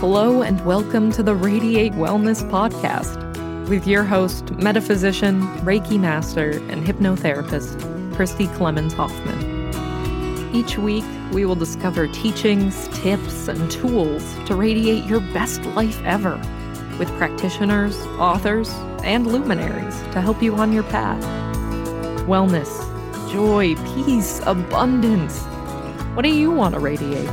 Hello, and welcome to the Radiate Wellness Podcast with your host, metaphysician, Reiki master, and hypnotherapist, Christy Clemens Hoffman. Each week, we will discover teachings, tips, and tools to radiate your best life ever with practitioners, authors, and luminaries to help you on your path. Wellness, joy, peace, abundance. What do you want to radiate?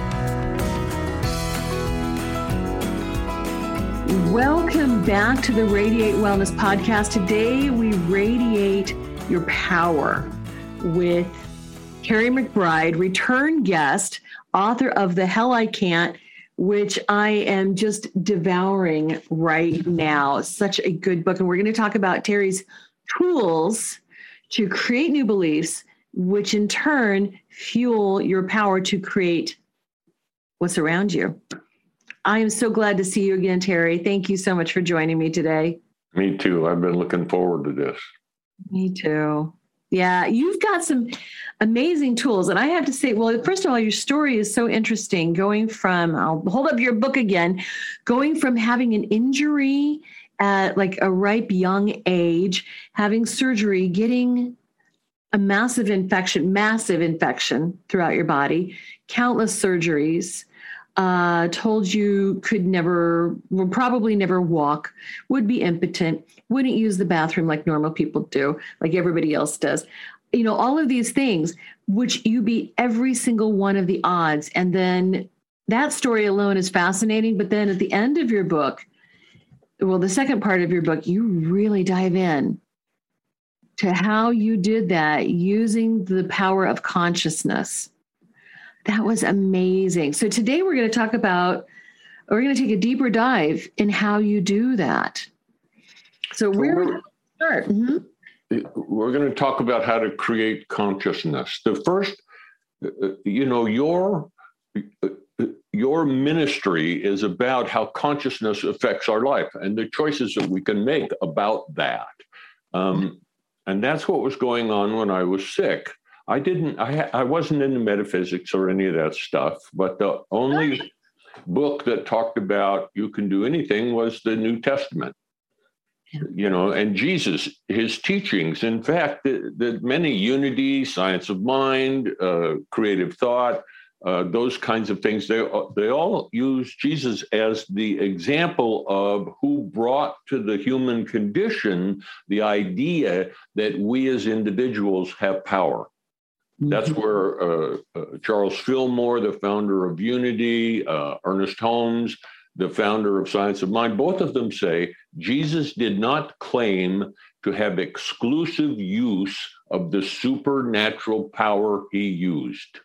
Welcome back to the Radiate Wellness Podcast. Today we radiate your power with Terry McBride, return guest, author of The Hell I Can't, which I am just devouring right now. Such a good book. And we're going to talk about Terry's tools to create new beliefs, which in turn fuel your power to create what's around you. I am so glad to see you again, Terry. Thank you so much for joining me today. Me too. I've been looking forward to this. Me too. Yeah, you've got some amazing tools. And I have to say, well, first of all, your story is so interesting. Going from, I'll hold up your book again, going from having an injury at like a ripe young age, having surgery, getting a massive infection, massive infection throughout your body, countless surgeries, uh, told you could never, will probably never walk, would be impotent, wouldn't use the bathroom like normal people do, like everybody else does. You know, all of these things, which you beat every single one of the odds. And then that story alone is fascinating. But then at the end of your book, well, the second part of your book, you really dive in to how you did that using the power of consciousness that was amazing. So today we're going to talk about, we're going to take a deeper dive in how you do that. So, so where we're, we start? Mm-hmm. We're going to talk about how to create consciousness. The first, you know, your your ministry is about how consciousness affects our life and the choices that we can make about that. Um, and that's what was going on when I was sick. I didn't. I I wasn't into metaphysics or any of that stuff. But the only book that talked about you can do anything was the New Testament. You know, and Jesus, his teachings. In fact, the, the many unity, science of mind, uh, creative thought, uh, those kinds of things. They they all use Jesus as the example of who brought to the human condition the idea that we as individuals have power. That's mm-hmm. where uh, uh, Charles Fillmore, the founder of Unity, uh, Ernest Holmes, the founder of Science of Mind, both of them say Jesus did not claim to have exclusive use of the supernatural power he used.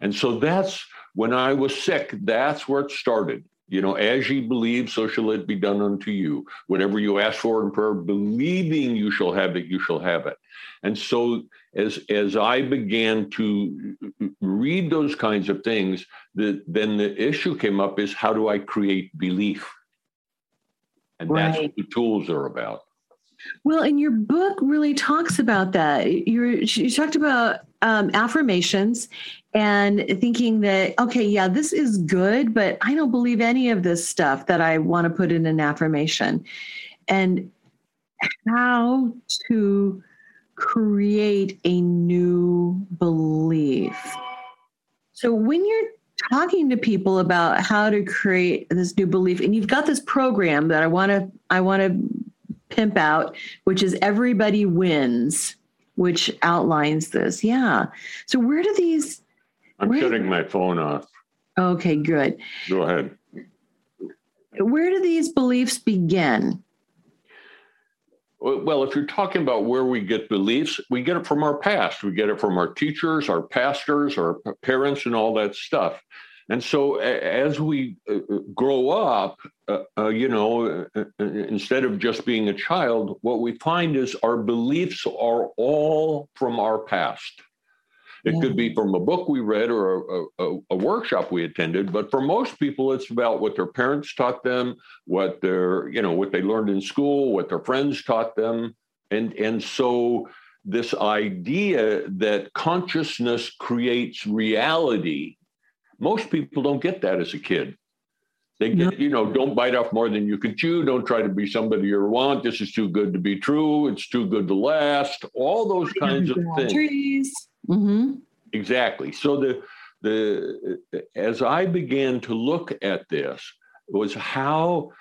And so that's when I was sick, that's where it started. You know, as ye believe, so shall it be done unto you. Whatever you ask for in prayer, believing you shall have it, you shall have it. And so as as I began to read those kinds of things, the, then the issue came up is how do I create belief? And right. that's what the tools are about. Well, and your book really talks about that. you you talked about um, affirmations and thinking that, okay, yeah, this is good, but I don't believe any of this stuff that I want to put in an affirmation. And how to create a new belief. So when you're talking to people about how to create this new belief and you've got this program that I want to I want to pimp out which is everybody wins which outlines this. Yeah. So where do these I'm shutting my phone off. Okay, good. Go ahead. Where do these beliefs begin? Well, if you're talking about where we get beliefs, we get it from our past. We get it from our teachers, our pastors, our parents, and all that stuff. And so, as we uh, uh, grow up, uh, uh, you know, uh, instead of just being a child, what we find is our beliefs are all from our past. It yeah. could be from a book we read or a, a, a, workshop we attended, but for most people, it's about what their parents taught them, what their, you know, what they learned in school, what their friends taught them. And, and so this idea that consciousness creates reality, most people don't get that as a kid. They get, you know, don't bite off more than you can chew. Don't try to be somebody you want. This is too good to be true. It's too good to last. All those kinds of things. Trees. Mm-hmm. Exactly. So the the as I began to look at this was how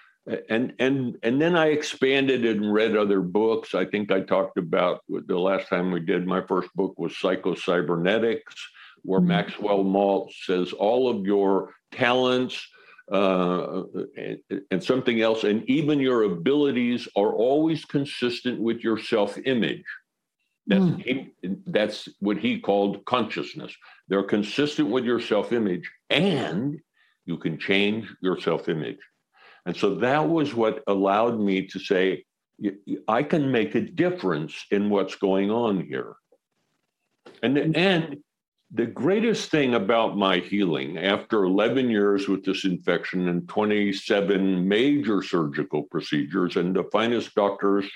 and and and then I expanded and read other books. I think I talked about the last time we did my first book was Psycho-Cybernetics, where mm-hmm. Maxwell Maltz says all of your talents uh, and, and something else, and even your abilities are always consistent with your self-image. That's, mm. he, that's what he called consciousness. They're consistent with your self image, and you can change your self image. And so that was what allowed me to say, I can make a difference in what's going on here. And, and the greatest thing about my healing after 11 years with this infection and 27 major surgical procedures and the finest doctors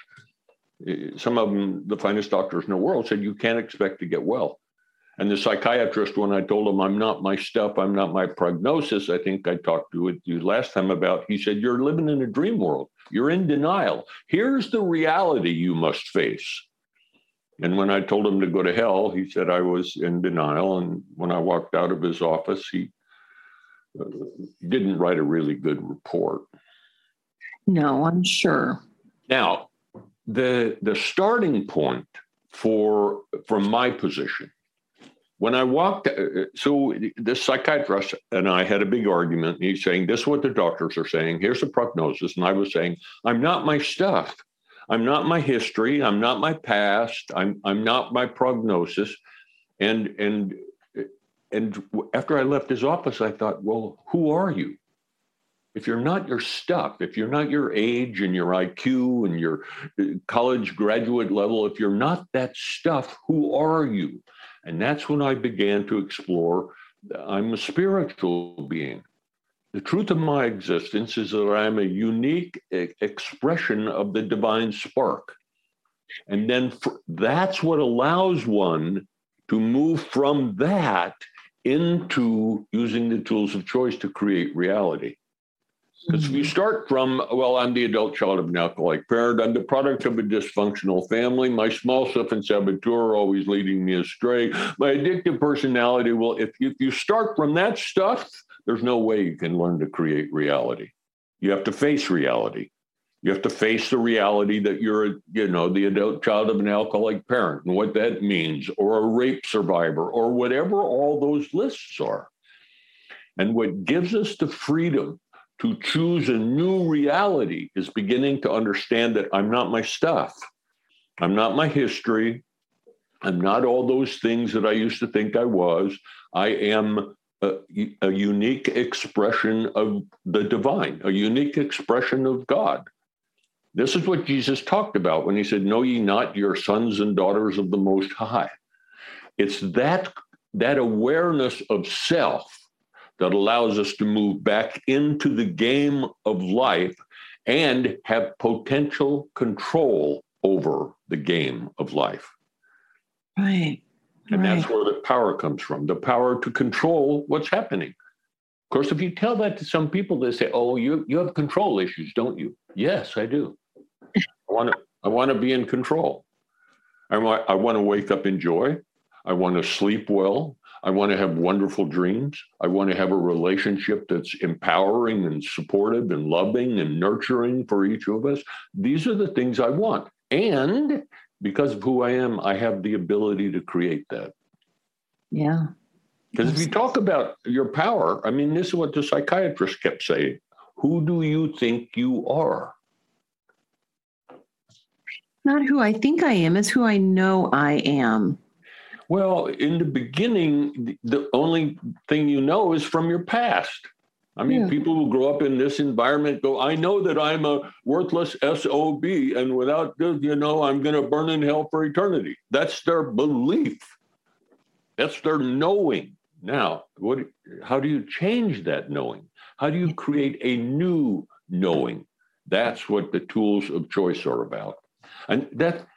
eh, some of them, the finest doctors in the world, said you can't expect to get well. And the psychiatrist, when I told him I'm not my stuff, I'm not my prognosis, I think I talked to you last time about, he said, You're living in a dream world. You're in denial. Here's the reality you must face. And when I told him to go to hell, he said I was in denial. And when I walked out of his office, he uh, didn't write a really good report. No, I'm sure. Now, the the starting point for from my position when I walked, uh, so the psychiatrist and I had a big argument. He's saying, This is what the doctors are saying. Here's the prognosis. And I was saying, I'm not my stuff. I'm not my history. I'm not my past. I'm, I'm not my prognosis. And, and, and after I left his office, I thought, Well, who are you? if you're not your stuff, if you're not your age and your IQ and your uh, college graduate level, if you're not that stuff, who are you? And that's when I began to explore I'm a spiritual being. The truth of my existence is that I'm a unique expression of the divine spark. And then for, that's what allows one to move from that into using the tools of choice to create reality. Because if you mm-hmm. start from, well, I'm the adult child of an alcoholic parent, I'm the product of a dysfunctional family, my small self and saboteur are always leading me astray, my addictive personality, well, if if you start from that stuff, there's no way you can learn to create reality. You have to face reality. You have to face the reality that you're, you know, the adult child of an alcoholic parent and what that means, or a rape survivor, or whatever all those lists are. And what gives us the freedom to choose a new reality is beginning to understand that I'm not my stuff. I'm not my history. I'm not all those things that I used to think I was. I am a, a, unique expression of the divine, a unique expression of God. This is what Jesus talked about when he said, Know ye not your sons and daughters of the Most High. It's that, that awareness of self that allows us to move back into the game of life and have potential control over the game of life. Right. And right. that's where the power comes from the power to control what's happening. Of course, if you tell that to some people, they say, Oh, you, you have control issues, don't you? Yes, I do. I want to I want to be in control. I want, I want to wake up in joy. I want to sleep well. I want to have wonderful dreams. I want to have a relationship that's empowering and supportive and loving and nurturing for each of us. These are the things I want. And because of who I am, I have the ability to create that. Yeah. Because if you talk about your power, I mean, this is what the psychiatrist kept saying Who do you think you are? Not who I think I am, it's who I know I am. Well, in the beginning, the only thing you know is from your past. I mean, yeah. people who grow up in this environment go, I know that I'm a worthless SOB, and without this, you know, I'm going to burn in hell for eternity. That's their belief. That's their knowing. Now, what, how do you change that knowing? How do you create a new knowing? That's what the tools of choice are about. And that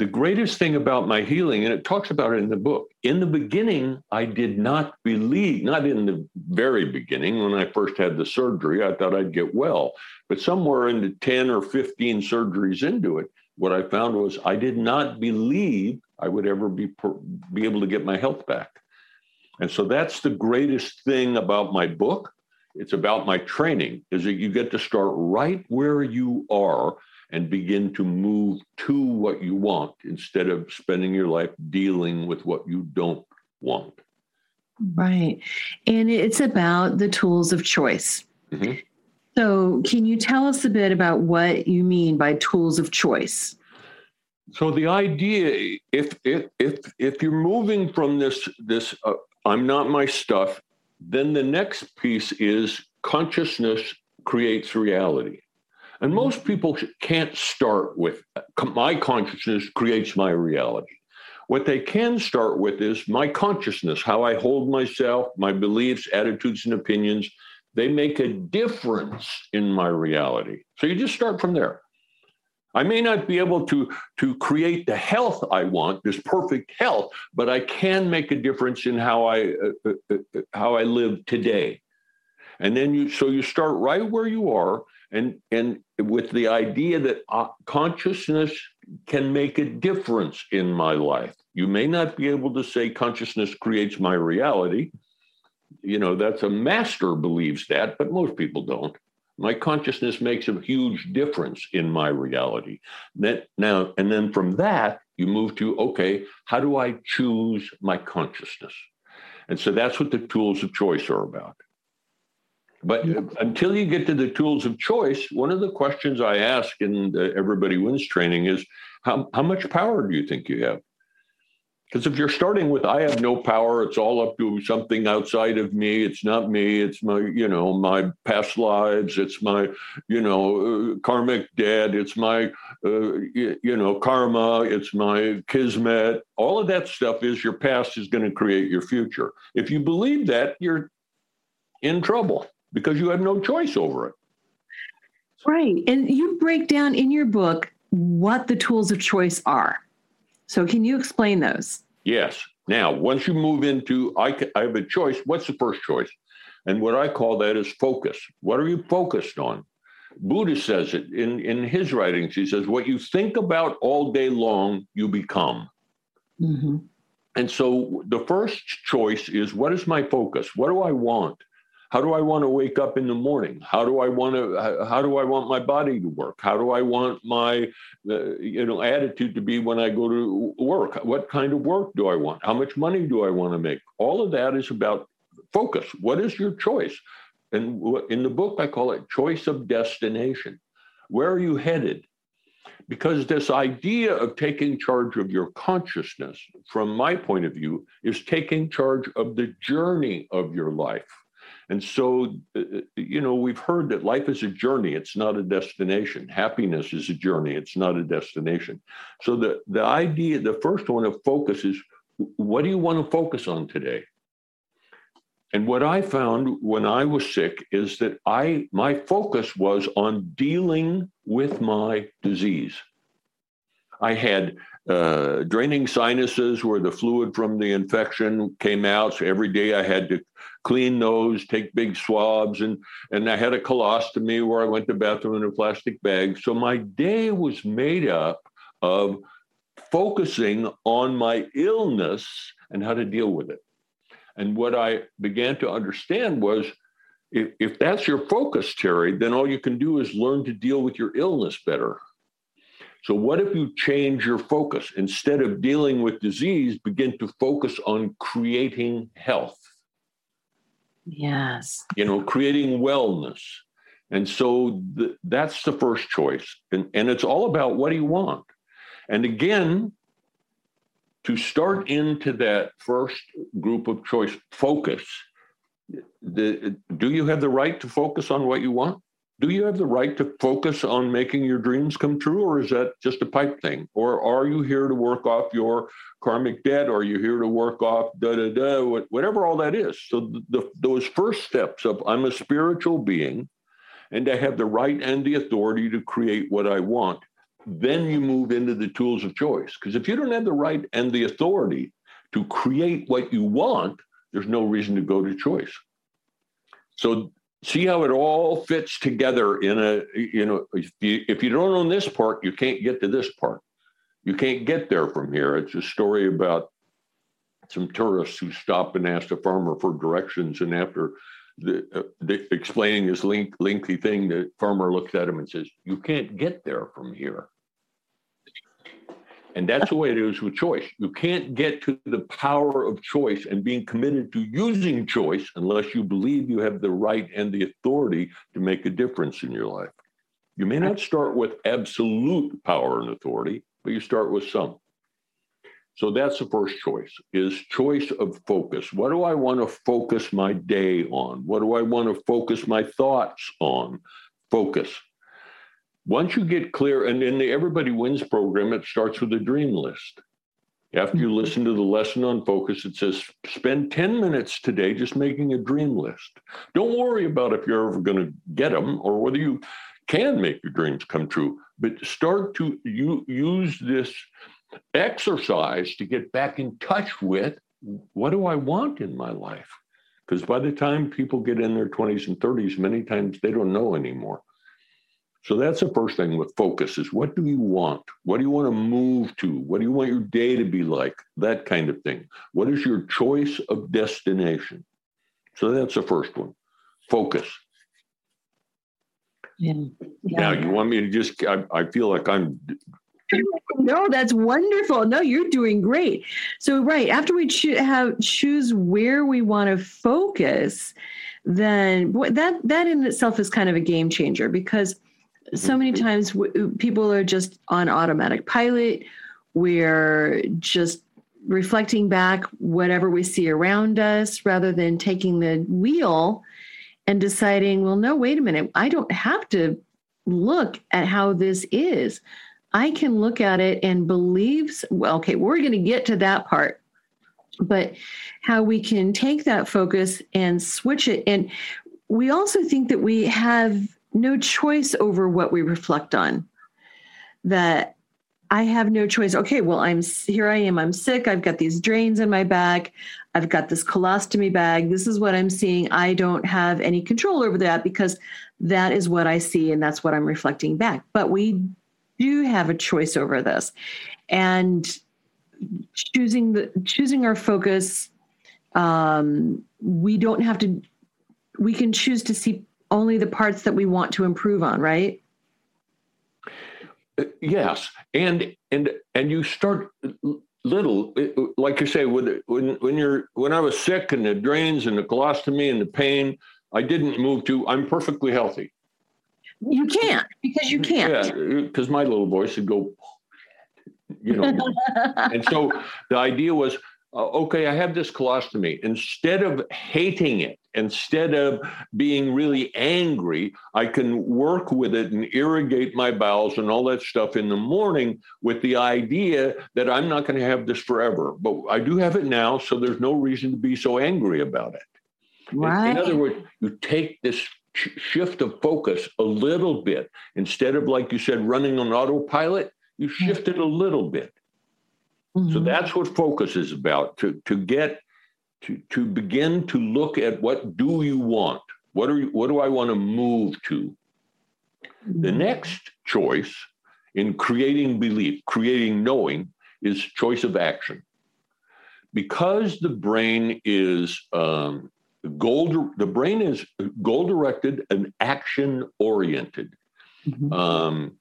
the greatest thing about my healing, and it talks about it in the book, in the beginning, I did not believe, not in the very beginning, when I first had the surgery, I thought I'd get well. But somewhere in the 10 or 15 surgeries into it, what I found was I did not believe I would ever be, be able to get my health back. And so that's the greatest thing about my book. It's about my training, is that you get to start right where you are and begin to move to what you want instead of spending your life dealing with what you don't want. Right. And it's about the tools of choice. Mm-hmm. So, can you tell us a bit about what you mean by tools of choice? So the idea, if if if if you're moving from this this uh, I'm not my stuff, then the next piece is consciousness creates reality. And most people can't start with my consciousness creates my reality. What they can start with is my consciousness, how I hold myself, my beliefs, attitudes, and opinions. They make a difference in my reality. So you just start from there. I may not be able to, to create the health I want, this perfect health, but I can make a difference in how I, uh, uh, uh how I live today. And then you, so you start right where you are and and with the idea that uh, consciousness can make a difference in my life. You may not be able to say consciousness creates my reality. You know that's a master believes that but most people don't. My consciousness makes a huge difference in my reality. That now and then from that you move to okay how do i choose my consciousness? And so that's what the tools of choice are about but until you get to the tools of choice, one of the questions I ask in the Everybody Wins training is how, how much power do you think you have? Because if you're starting with I have no power, it's all up to something outside of me. It's not me. It's my, you know, my past lives. It's my, you know, uh, karmic debt. It's my, uh, you, you know, karma. It's my kismet. All of that stuff is your past is going to create your future. If you believe that, you're in trouble because you have no choice over it. Right. And you break down in your book what the tools of choice are. So, can you explain those? Yes. Now, once you move into, I, I have a choice, what's the first choice? And what I call that is focus. What are you focused on? Buddha says it in, in his writings. He says, What you think about all day long, you become. Mm-hmm. And so the first choice is what is my focus? What do I want? How do i want to wake up in the morning? How do i want to how do i want my body to work? How do i want my uh, you know attitude to be when i go to work? What kind of work do i want? How much money do i want to make? All of that is about focus. What is your choice? And in the book i call it choice of destination. Where are you headed? Because this idea of taking charge of your consciousness from my point of view is taking charge of the journey of your life and so, uh, uh, you know, we've heard that life is a journey, it's not a destination. Happiness is a journey, it's not a destination. So, the, the idea, the first one of focus is what do you want to focus on today? And what I found when I was sick is that I my focus was on dealing with my disease. I had uh, draining sinuses where the fluid from the infection came out. So every day I had to clean those, take big swabs, and and I had a colostomy where I went to bathroom in a plastic bag. So my day was made up of focusing on my illness and how to deal with it. And what I began to understand was if, if that's your focus, Terry, then all you can do is learn to deal with your illness better. So, what if you change your focus? Instead of dealing with disease, begin to focus on creating health. Yes. You know, creating wellness. And so th- that's the first choice. And, and it's all about what do you want? And again, to start into that first group of choice, focus. The, do you have the right to focus on what you want? Do you have the right to focus on making your dreams come true, or is that just a pipe thing? Or are you here to work off your karmic debt? Or are you here to work off da da da, whatever all that is? So the, those first steps of I'm a spiritual being, and I have the right and the authority to create what I want then you move into the tools of choice. Because if you don't have the right and the authority to create what you want, there's no reason to go to choice. So see how it all fits together in a, you know, if you, if you don't own this part, you can't get to this part. You can't get there from here. It's a story about some tourists who stop and ask a farmer for directions. And after the, uh, the, explaining this link, lengthy thing, the farmer looks at him and says, "You can't get there from here." And that's the way it is with choice. You can't get to the power of choice and being committed to using choice unless you believe you have the right and the authority to make a difference in your life. You may not start with absolute power and authority, but you start with some. So that's the first choice is choice of focus. What do I want to focus my day on? What do I want to focus my thoughts on? Focus. Once you get clear, and in the Everybody Wins program, it starts with a dream list. After you mm-hmm. listen to the lesson on focus, it says spend 10 minutes today just making a dream list. Don't worry about if you're ever going to get them or whether you can make your dreams come true, but start to you, use this exercise to get back in touch with what do I want in my life? Because by the time people get in their 20s and 30s, many times they don't know anymore. So that's the first thing with focus is what do you want? What do you want to move to? What do you want your day to be like? That kind of thing. What is your choice of destination? So that's the first one. Focus. Yeah. yeah. Now you want me to just I, I feel like I'm no, that's wonderful. No, you're doing great. So, right after we cho- have choose where we want to focus, then that that in itself is kind of a game changer because so many mm-hmm. times w- people are just on automatic pilot. We're just reflecting back whatever we see around us rather than taking the wheel and deciding, well, no, wait a minute, I don't have to look at how this is. I can look at it and believe, well, okay, we're going to get to that part, but how we can take that focus and switch it. And we also think that we have no choice over what we reflect on. That I have no choice. Okay, well, I'm here. I am. I'm sick. I've got these drains in my back. I've got this colostomy bag. This is what I'm seeing. I don't have any control over that because that is what I see and that's what I'm reflecting back. But we do have a choice over this, and choosing the choosing our focus. Um, we don't have to. We can choose to see only the parts that we want to improve on, right? Uh, yes, and and and you start little, like you say, when when when you're when I was sick and the drains and the colostomy and the pain, I didn't move to. I'm perfectly healthy. You can't because you can't. Yeah, because my little voice would go, you know. and so the idea was, uh, okay, I have this colostomy. Instead of hating it, instead of being really angry, I can work with it and irrigate my bowels and all that stuff in the morning with the idea that I'm not going to have this forever. But I do have it now, so there's no reason to be so angry about it. Right. In, in other words, you take this shift of focus a little bit instead of like you said running on autopilot you shift it a little bit Mm-hmm. So that's what focus is about to, to get to, to begin to look at what do you want? What, are you, what do I want to move to? Mm-hmm. The next choice in creating belief, creating knowing, is choice of action. Because the brain is um, goal, the brain is goal directed and action oriented. Mm-hmm. Um,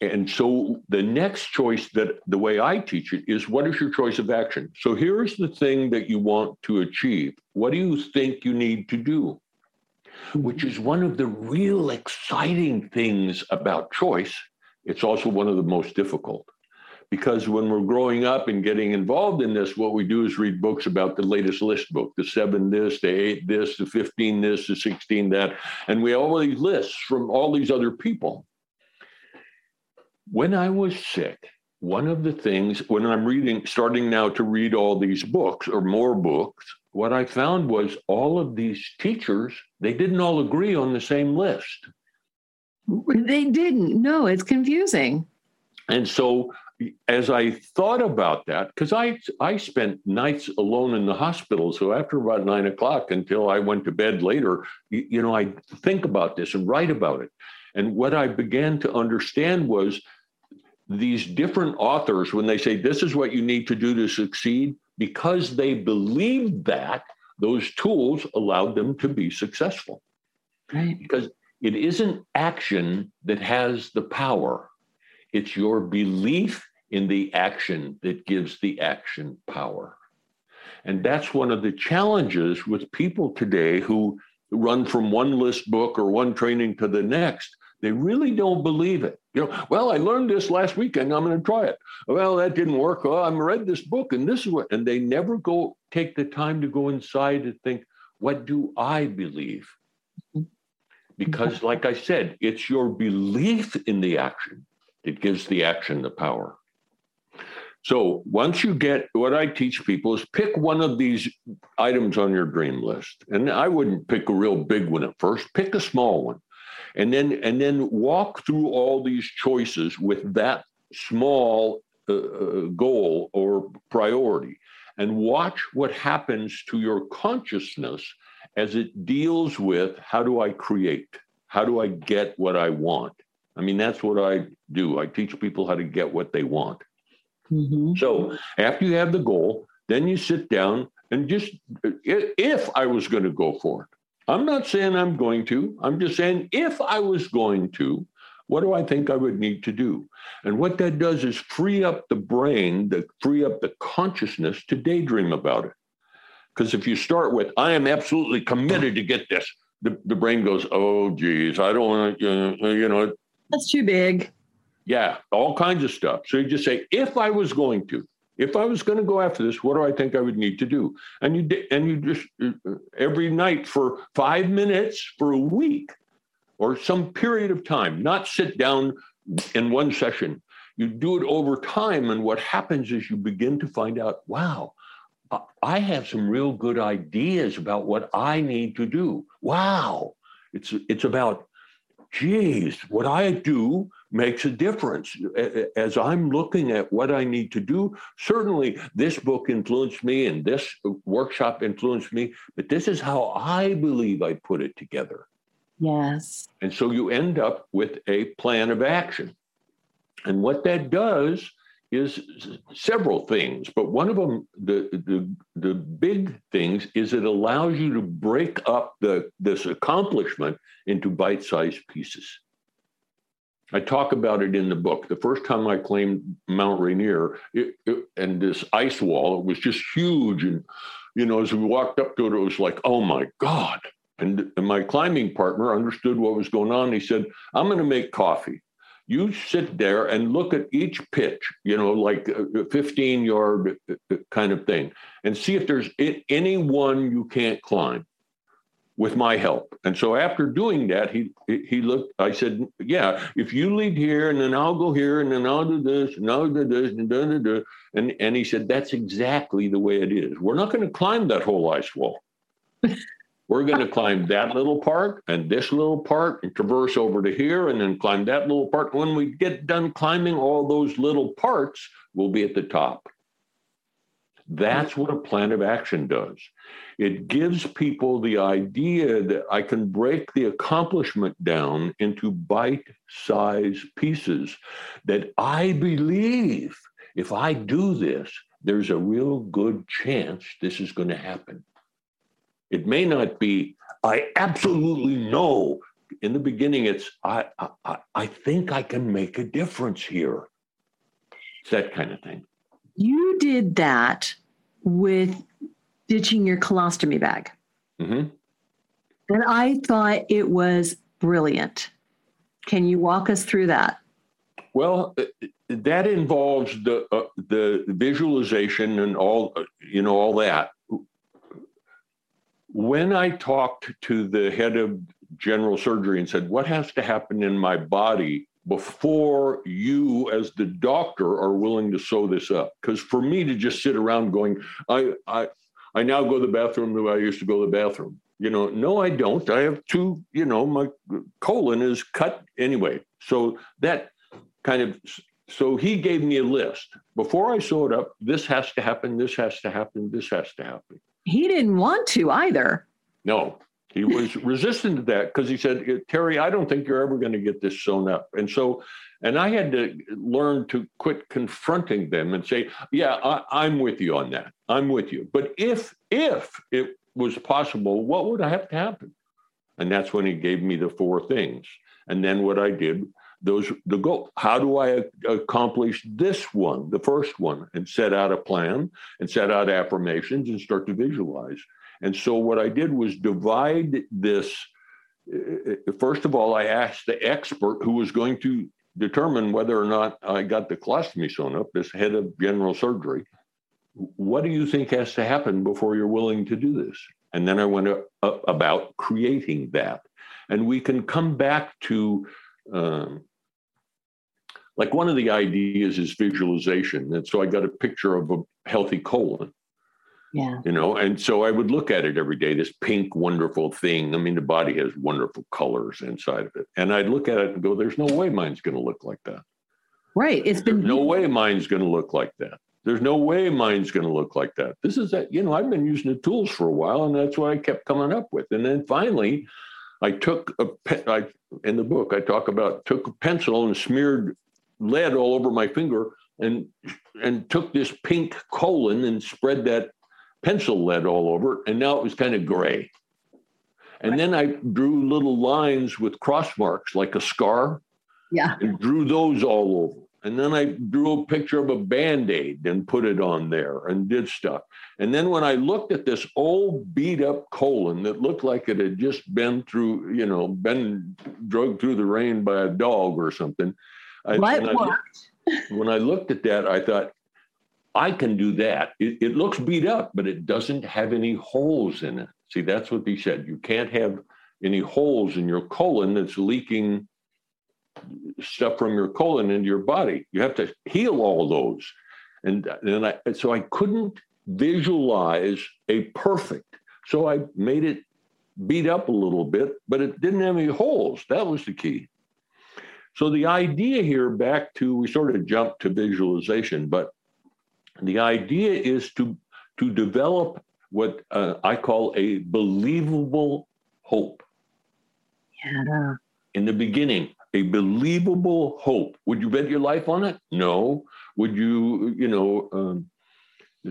and so the next choice that the way I teach it is what is your choice of action? So here's the thing that you want to achieve. What do you think you need to do? Which is one of the real exciting things about choice. It's also one of the most difficult. Because when we're growing up and getting involved in this, what we do is read books about the latest list book, the seven this, the eight this, the 15 this, the 16 that. And we all these lists from all these other people. When I was sick, one of the things when I'm reading, starting now to read all these books or more books, what I found was all of these teachers, they didn't all agree on the same list. They didn't. No, it's confusing. And so as I thought about that, because I I spent nights alone in the hospital, so after about nine o'clock until I went to bed later, you, you know, I think about this and write about it. And what I began to understand was these different authors, when they say this is what you need to do to succeed, because they believed that, those tools allowed them to be successful. Right. Because it isn't action that has the power, it's your belief in the action that gives the action power. And that's one of the challenges with people today who run from one list book or one training to the next. They really don't believe it. You know, well, I learned this last weekend. I'm going to try it. Well, that didn't work. Oh, well, I read this book, and this is what. And they never go take the time to go inside and think, what do I believe? Because, mm-hmm. like I said, it's your belief in the action that gives the action the power. So once you get what I teach people is pick one of these items on your dream list. And I wouldn't pick a real big one at first, pick a small one. And then and then walk through all these choices with that small uh, uh goal or priority and watch what happens to your consciousness as it deals with how do I create? How do I get what I want? I mean, that's what I do. I teach people how to get what they want. Mm-hmm. So after you have the goal, then you sit down and just, if I was going to go for it, I'm not saying I'm going to, I'm just saying if I was going to, what do I think I would need to do? And what that does is free up the brain, to free up the consciousness to daydream about it. Because if you start with, I am absolutely committed to get this, the, the brain goes, oh, geez, I don't want to, you know. That's too big. Yeah, all kinds of stuff. So you just say, if I was going to, if I was going to go after this, what do I think I would need to do? And you did, and you just uh, every night for five minutes for a week, or some period of time, not sit down in one session. You do it over time, and what happens is you begin to find out, wow, I have some real good ideas about what I need to do. Wow, it's it's about, geez, what I do makes a difference. As I'm looking at what I need to do, certainly this book influenced me and this workshop influenced me, but this is how I believe I put it together. Yes. And so you end up with a plan of action. And what that does is several things, but one of them, the, the, the big things, is it allows you to break up the, this accomplishment into bite sized pieces. I talk about it in the book. The first time I claimed Mount Rainier it, it, and this ice wall, it was just huge. And, you know, as we walked up to it, it was like, oh my God. And, and my climbing partner understood what was going on. He said, I'm going to make coffee. You sit there and look at each pitch, you know, like a 15 yard uh, uh, kind of thing, and see if there's any one you can't climb with my help. And so after doing that, he he looked. I said, "Yeah, if you lead here, and then I'll go here, and then I'll do this, and I'll do this, and da da da." And and he said, "That's exactly the way it is. We're not going to climb that whole ice wall." We're going to climb that little part and this little part and traverse over to here and then climb that little part. When we get done climbing all those little parts, we'll be at the top. That's what a plan of action does. It gives people the idea that I can break the accomplishment down into bite sized pieces that I believe if I do this, there's a real good chance this is going to happen. It may not be, I absolutely know. In the beginning, it's, I, I, I think I can make a difference here. It's that kind of thing. You did that with ditching your colostomy bag. Mm-hmm. And I thought it was brilliant. Can you walk us through that? Well, uh, that involves the uh, the visualization and all uh, you know all that. When I talked to the head of general surgery and said, "What has to happen in my body before you, as the doctor, are willing to sew this up?" Because for me to just sit around going, "I I I now go to the bathroom the way I used to go to the bathroom," you know, no, I don't. I have two. You know, my colon is cut anyway, so that kind of so he gave me a list before I sew it up. This has to happen. This has to happen. This has to happen. He didn't want to either. No, he was resistant to that because he said, Terry, I don't think you're ever going to get this sewn up. And so, and I had to learn to quit confronting them and say, yeah, I, am with you on that. I'm with you. But if, if it was possible, what would have to happen? And that's when he gave me the four things. And then what I did those the goal how do i accomplish this one the first one and set out a plan and set out affirmations and start to visualize and so what i did was divide this uh, first of all i asked the expert who was going to determine whether or not i got the colostomy sewn up this head of general surgery what do you think has to happen before you're willing to do this and then i went about creating that and we can come back to um, like one of the ideas is visualization. And so I got a picture of a healthy colon. Yeah. You know, and so I would look at it every day, this pink, wonderful thing. I mean, the body has wonderful colors inside of it. And I'd look at it and go, there's no way mine's going to look like that. Right. It's been no way mine's going to look like that. There's no way mine's going to look like that. This is that, you know, I've been using the tools for a while and that's what I kept coming up with. And then finally, I took a, I, in the book, I talk about took a pencil and smeared lead all over my finger and and took this pink colon and spread that pencil lead all over it, and now it was kind of gray. And then I drew little lines with cross marks like a scar. Yeah. And drew those all over. And then I drew a picture of a band aid and put it on there and did stuff. And then when I looked at this old beat up colon that looked like it had just been through, you know, been drugged through the rain by a dog or something, I, what when? I, when I looked at that, I thought, I can do that. It, it, looks beat up, but it doesn't have any holes in it. See, that's what he said. You can't have any holes in your colon that's leaking stuff from your colon into your body. You have to heal all those. And then I so I couldn't visualize a perfect. So I made it beat up a little bit, but it didn't have any holes. That was the key. So the idea here, back to we sort of jumped to visualization, but the idea is to to develop what uh, I call a believable hope. Yeah. In the beginning, a believable hope. Would you bet your life on it? No. Would you, you know, um,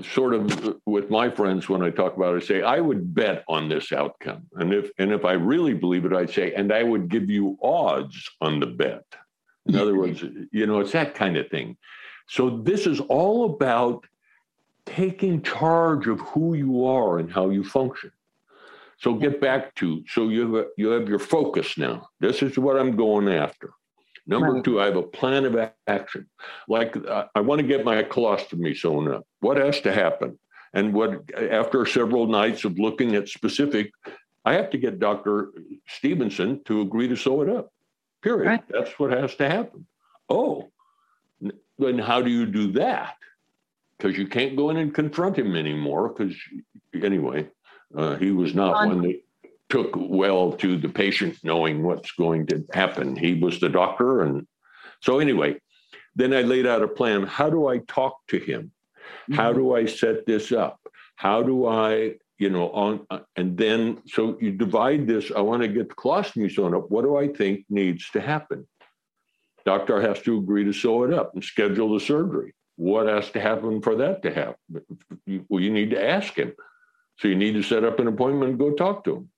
sort of with my friends when I talk about it, I say I would bet on this outcome, and if and if I really believe it, I'd say, and I would give you odds on the bet. In other words, you know, it's that kind of thing. So this is all about taking charge of who you are and how you function. So get back to so you have, you have your focus now. This is what I'm going after. Number right. two, I have a plan of action. Like uh, I want to get my colostomy sewn up. What has to happen? And what after several nights of looking at specific, I have to get Dr. Stevenson to agree to sew it up. Period. Right. That's what has to happen. Oh, then how do you do that? Because you can't go in and confront him anymore. Because anyway, uh, he was not one that took well to the patient knowing what's going to happen. He was the doctor. And so, anyway, then I laid out a plan. How do I talk to him? How mm-hmm. do I set this up? How do I, you know, on, and then so you divide this. I want to get the colostomy sewn up. What do I think needs to happen? Doctor has to agree to sew it up and schedule the surgery. What has to happen for that to happen? Well, you need to ask him. So you need to set up an appointment and go talk to him.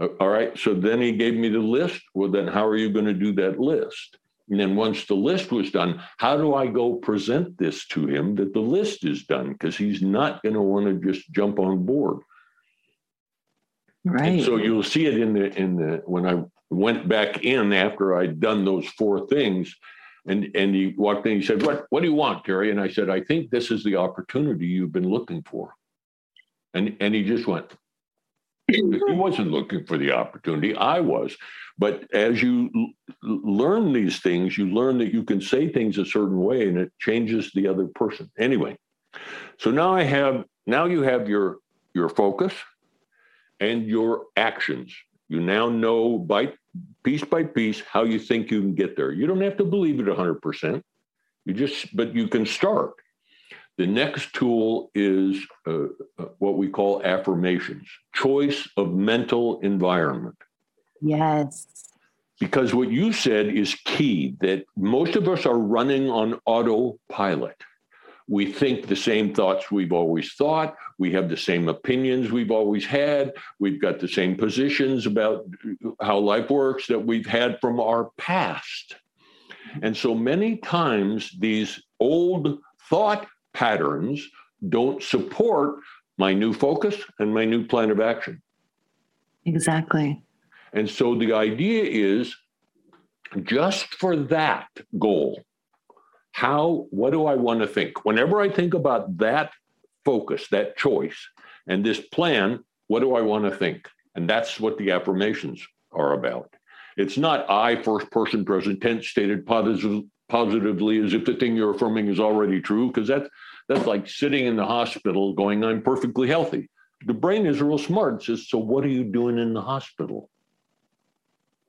Uh, all right. So then he gave me the list. Well, then how are you going to do that list? And then once the list was done, how do I go present this to him that the list is done? Because he's not going to want to just jump on board. Right. And so you'll see it in the in the when I went back in after I'd done those four things, and and he walked in. He said, "What what do you want, Terry?" And I said, "I think this is the opportunity you've been looking for." And and he just went, he wasn't looking for the opportunity. I was. But as you l- learn these things, you learn that you can say things a certain way and it changes the other person. Anyway, so now I have now you have your your focus and your actions. You now know by piece by piece how you think you can get there. You don't have to believe it 100%. You just but you can start. The next tool is uh, uh, what we call affirmations, choice of mental environment. Yes. Because what you said is key that most of us are running on autopilot. We think the same thoughts we've always thought. We have the same opinions we've always had. We've got the same positions about how life works that we've had from our past. And so many times, these old thought patterns don't support my new focus and my new plan of action. Exactly. And so the idea is just for that goal, how, what do I want to think? Whenever I think about that focus, that choice, and this plan, what do I want to think? And that's what the affirmations are about. It's not I, first person present tense, stated positive, positively as if the thing you're affirming is already true, because that's that's like sitting in the hospital going, I'm perfectly healthy. The brain is real smart. It says, so what are you doing in the hospital?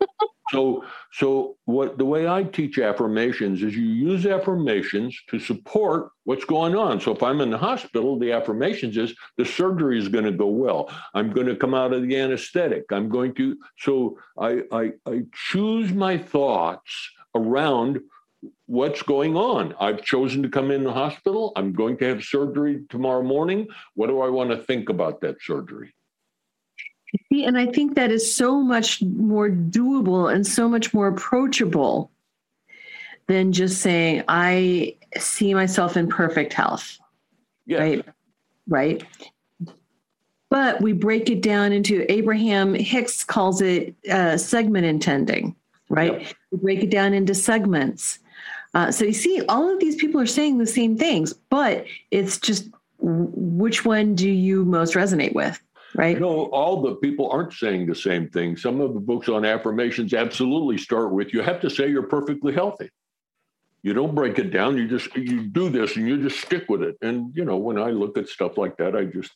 so so what the way I teach affirmations is you use affirmations to support what's going on. So if I'm in the hospital, the affirmations is the surgery is going to go well. I'm going to come out of the anesthetic. I'm going to so I I, I choose my thoughts around what's going on. I've chosen to come in the hospital. I'm going to have surgery tomorrow morning. What do I want to think about that surgery? See, and I think that is so much more doable and so much more approachable than just saying, I see myself in perfect health. Yes. Right. Right. But we break it down into Abraham Hicks calls it uh, segment intending, right? Yep. We break it down into segments. Uh, so you see, all of these people are saying the same things, but it's just which one do you most resonate with? Right. No, all the people aren't saying the same thing. Some of the books on affirmations absolutely start with you have to say you're perfectly healthy. You don't break it down. You just you do this and you just stick with it. And you know, when I look at stuff like that, I just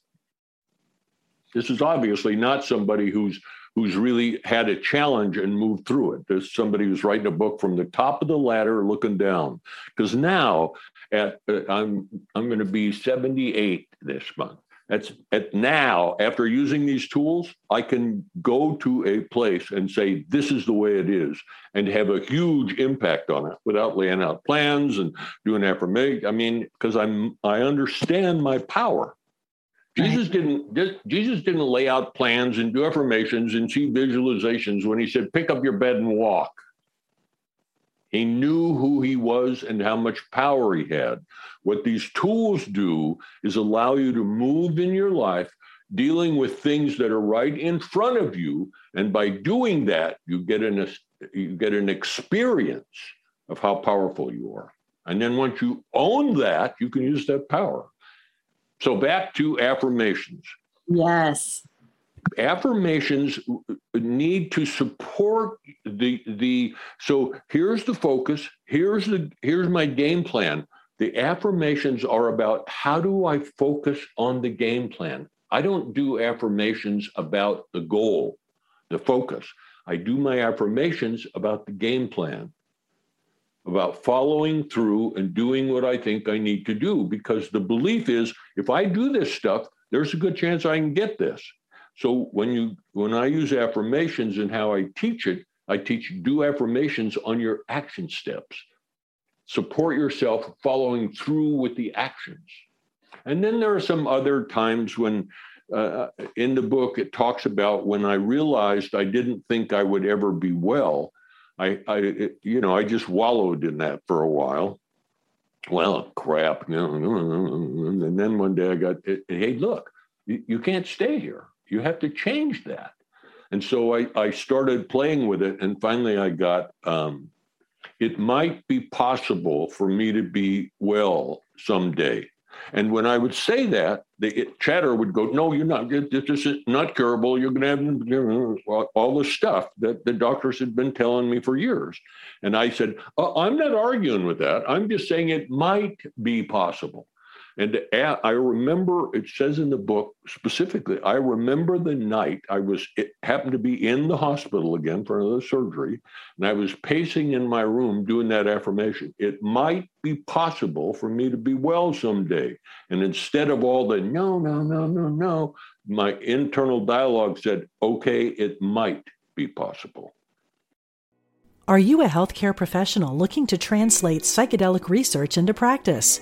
this is obviously not somebody who's who's really had a challenge and moved through it. There's somebody who's writing a book from the top of the ladder looking down. Because now, at uh, I'm I'm going to be 78 this month. That's at now after using these tools, I can go to a place and say this is the way it is, and have a huge impact on it without laying out plans and doing affirmation. I mean, because I'm I understand my power. Jesus didn't Jesus didn't lay out plans and do affirmations and see visualizations when he said pick up your bed and walk. He knew who he was and how much power he had. What these tools do is allow you to move in your life dealing with things that are right in front of you and by doing that you get an you get an experience of how powerful you are. And then once you own that, you can use that power. So back to affirmations. Yes. Affirmations need to support the the so here's the focus, here's the here's my game plan. The affirmations are about how do I focus on the game plan? I don't do affirmations about the goal. the focus. I do my affirmations about the game plan, about following through and doing what I think I need to do, because the belief is if I do this stuff, there's a good chance I can get this. So when you when I use affirmations and how I teach it, I teach do affirmations on your action steps. Support yourself following through with the actions. And then there are some other times when uh, in the book it talks about when I realized I didn't think I would ever be well. I, I it, you know, I just wallowed in that for a while. Well, crap. And then one day I got, hey, look, you, you can't stay here. You have to change that. And so I, I started playing with it, and finally I got um, it might be possible for me to be well someday. And when I would say that, the chatter would go, "No, you're not. This is not curable. You're going to have all the stuff that the doctors had been telling me for years." And I said, oh, "I'm not arguing with that. I'm just saying it might be possible." And I remember it says in the book specifically, I remember the night I was, it happened to be in the hospital again for another surgery. And I was pacing in my room doing that affirmation. It might be possible for me to be well someday. And instead of all the no, no, no, no, no, my internal dialogue said, okay, it might be possible. Are you a healthcare professional looking to translate psychedelic research into practice?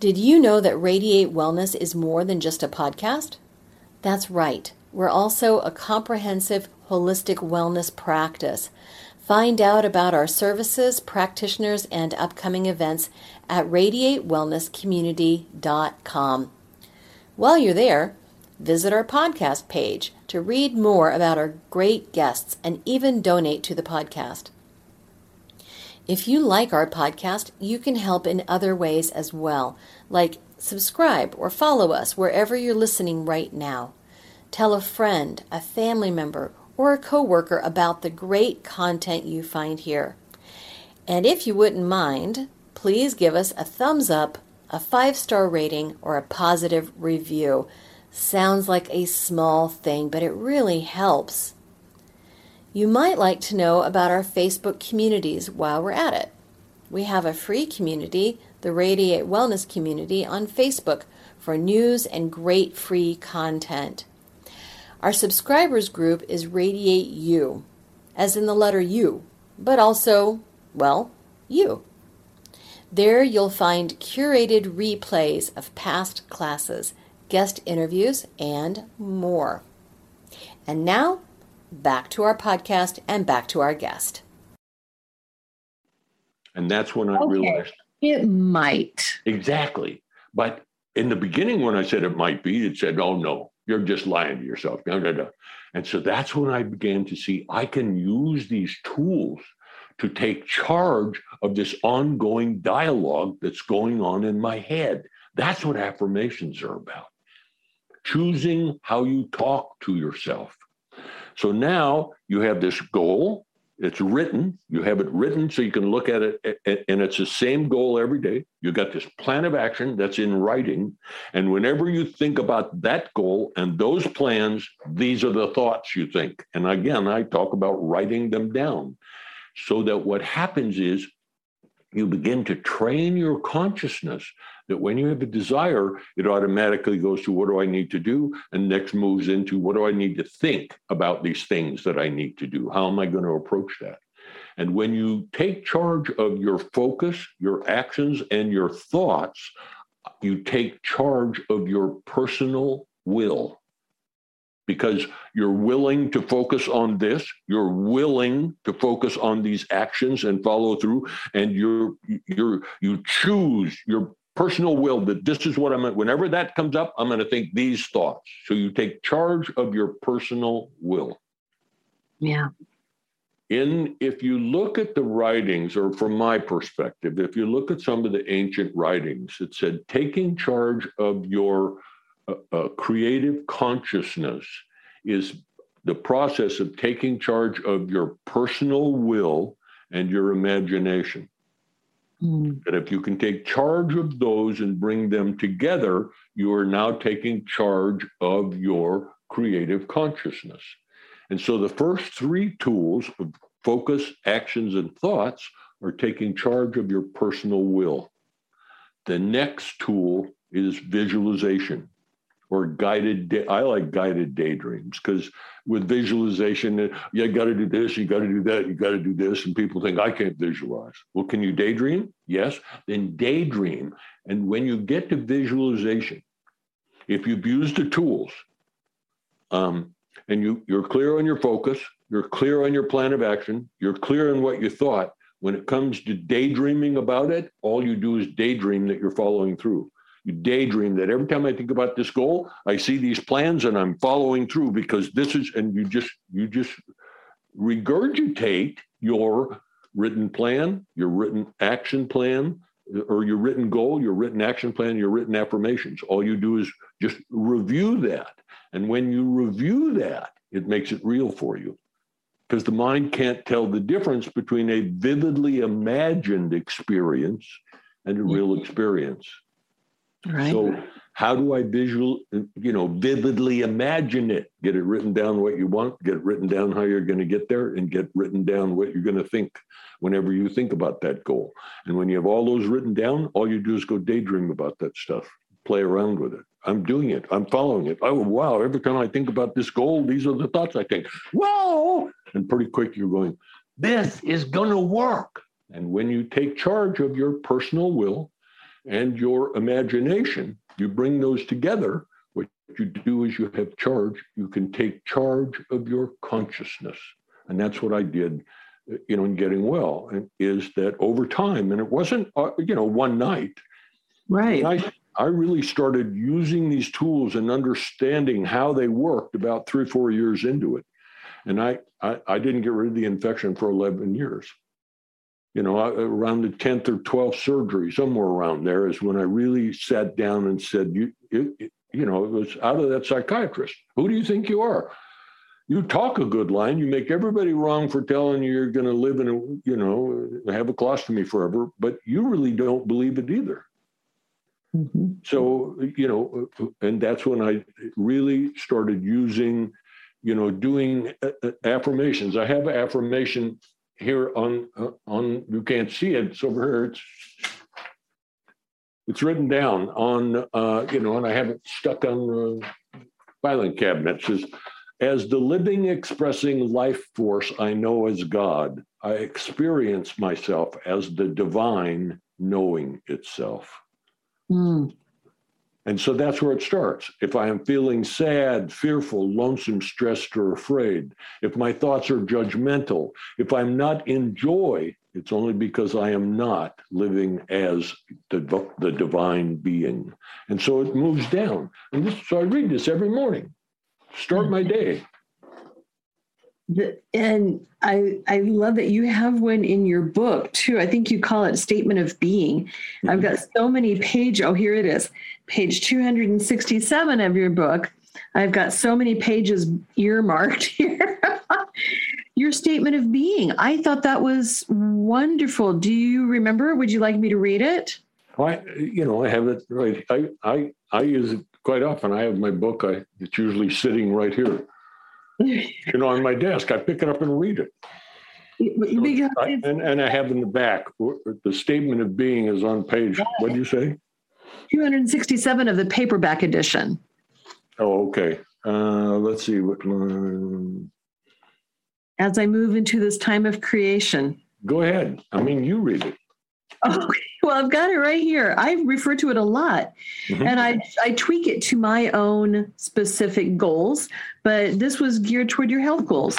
Did you know that Radiate Wellness is more than just a podcast? That's right. We're also a comprehensive holistic wellness practice. Find out about our services, practitioners, and upcoming events at radiatewellnesscommunity.com. While you're there, visit our podcast page to read more about our great guests and even donate to the podcast. If you like our podcast, you can help in other ways as well, like subscribe or follow us wherever you're listening right now. Tell a friend, a family member, or a coworker about the great content you find here. And if you wouldn't mind, please give us a thumbs up, a five star rating, or a positive review. Sounds like a small thing, but it really helps. You might like to know about our Facebook communities while we're at it. We have a free community, the Radiate Wellness Community, on Facebook for news and great free content. Our subscribers group is Radiate You, as in the letter U, but also, well, you. There you'll find curated replays of past classes, guest interviews, and more. And now, back to our podcast and back to our guest. And that's when I okay. realized it might. Exactly. But in the beginning, when I said it might be, it said, oh, no, you're just lying to yourself. No, no, no. And so that's when I began to see I can use these tools to take charge of this ongoing dialogue that's going on in my head. That's what affirmations are about. Choosing how you talk to yourself. So now you have this goal. It's written. You have it written so you can look at it, and it's the same goal every day. You've got this plan of action that's in writing. And whenever you think about that goal and those plans, these are the thoughts you think. And again, I talk about writing them down so that what happens is you begin to train your consciousness that when you have a desire, it automatically goes to what do I need to do? And next moves into what do I need to think about these things that I need to do? How am I going to approach that? And when you take charge of your focus, your actions, and your thoughts, you take charge of your personal will because you're willing to focus on this you're willing to focus on these actions and follow through and you're you're you choose your personal will that this is what I'm whenever that comes up, I'm going to think these thoughts. So you take charge of your personal will. Yeah. in if you look at the writings, or from my perspective, if you look at some of the ancient writings, it said taking charge of your uh, uh, creative consciousness is the process of taking charge of your personal will and your imagination. Mm. And if you can take charge of those and bring them together, you are now taking charge of your creative consciousness. And so the first three tools of focus, actions, and thoughts are taking charge of your personal will. The next tool is visualization or guided day, i like guided daydreams because with visualization you got to do this you got to do that you got to do this and people think i can't visualize. Well can you daydream? Yes. Then daydream and when you get to visualization if you've used the tools um, and you, you're clear on your focus you're clear on your plan of action you're clear on what you thought when it comes to daydreaming about it all you do is daydream that you're following through daydream that every time I think about this goal, I see these plans and I'm following through because this is, and you just, you just regurgitate your written plan, your written action plan, or your written goal, your written action plan, your written affirmations. All you do is just review that. And when you review that, it makes it real for you because the mind can't tell the difference between a vividly imagined experience and a real mm-hmm. experience. Right. So how do I visual, you know, vividly imagine it? Get it written down what you want, get written down how you're going to get there, and get written down what you're going to think whenever you think about that goal. And when you have all those written down, all you do is go daydream about that stuff, play around with it. I'm doing it. I'm following it. Oh wow! Every time I think about this goal, these are the thoughts I think. Whoa! And pretty quick, you're going, this is going to work. And when you take charge of your personal will, and your imagination, you bring those together. What you do is you have charge, you can take charge of your consciousness. And that's what I did, you know, in getting well, and is that over time, and it wasn't, uh, you know, one night. Right. I, I really started using these tools and understanding how they worked about three, four years into it. And I, I, I didn't get rid of the infection for 11 years you know, uh, around the 10th or 12th surgery, somewhere around there is when I really sat down and said, you, it, you know, it was out of that psychiatrist. Who do you think you are? You talk a good line. You make everybody wrong for telling you you're going to live in a, you know, have a colostomy forever, but you really don't believe it either. Mm-hmm. So, you know, and that's when I really started using, you know, doing uh, uh, affirmations. I have affirmation here on uh, on you can't see it. It's over here. It's it's written down on uh, you know, and I have it stuck on the filing cabinet. It says, "As the living, expressing life force I know as God, I experience myself as the divine knowing itself." Mm. And so that's where it starts. If I am feeling sad, fearful, lonesome, stressed, or afraid, if my thoughts are judgmental, if I'm not in joy, it's only because I am not living as the, the divine being. And so it moves down. And this, so I read this every morning, start my day and I I love that you have one in your book too. I think you call it statement of being. Mm-hmm. I've got so many page. Oh, here it is, page two hundred and sixty-seven of your book. I've got so many pages earmarked here. your statement of being. I thought that was wonderful. Do you remember? Would you like me to read it? I, you know, I have it right. I I I use it quite often. I have my book. I it's usually sitting right here you know, on my desk. I pick it up and read it. I, and, and I have in the back the statement of being is on page. What do you say? 267 of the paperback edition. Oh, okay. Uh, let's see what. As I move into this time of creation. Go ahead. I mean, you read it. Okay. Well, I've got it right here. I refer to it a lot, mm-hmm. and I I tweak it to my own specific goals. But this was geared toward your health goals.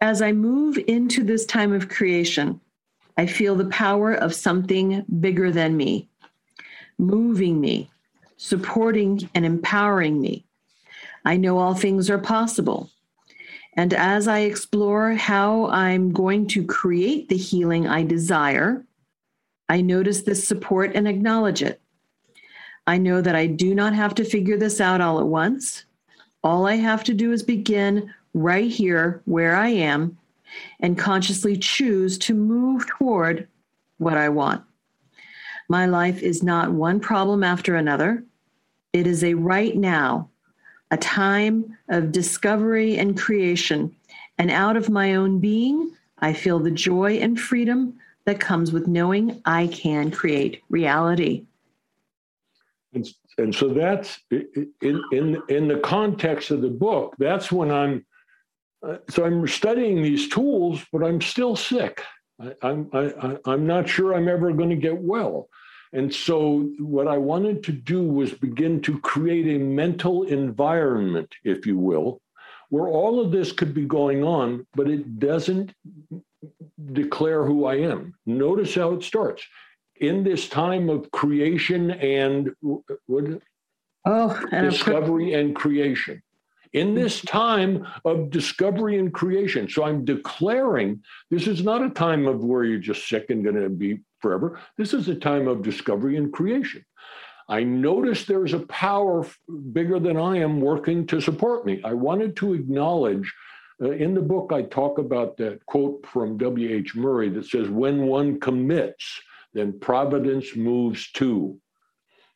As I move into this time of creation, I feel the power of something bigger than me, moving me, supporting and empowering me. I know all things are possible, And as I explore how I'm going to create the healing I desire, I notice this support and acknowledge it. I know that I do not have to figure this out all at once. All I have to do is begin right here where I am and consciously choose to move toward what I want. My life is not one problem after another. It is a right now, a time of discovery and creation. And out of my own being, I feel the joy and freedom that comes with knowing I can create reality. And, and so that's in, in, in the context of the book, that's when I'm, uh, so I'm studying these tools, but I'm still sick. I, I'm, I, I'm not sure I'm ever going to get well. And so, what I wanted to do was begin to create a mental environment, if you will, where all of this could be going on, but it doesn't declare who I am. Notice how it starts. In this time of creation and uh, what? Oh, and discovery and creation. In this time of discovery and creation. So I'm declaring this is not a time of where you're just sick and going to be forever. This is a time of discovery and creation. I noticed there's a power bigger than I am working to support me. I wanted to acknowledge. Uh, in the book, I talk about that quote from W.H. Murray that says, When one commits, then providence moves too.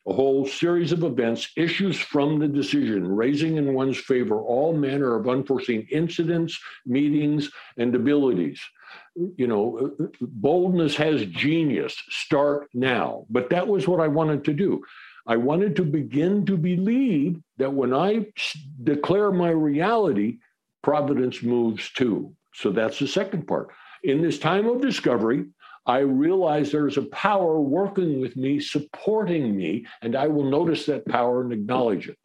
A whole series of events issues from the decision, raising in one's favor all manner of unforeseen incidents, meetings, and abilities you know, boldness has genius. Start now. But that was what I wanted to do. I wanted to begin to believe that when I declare my reality, providence moves too. So that's the second part. In this time of discovery, I realize there's a power working with me, supporting me, and I will notice that power and acknowledge it.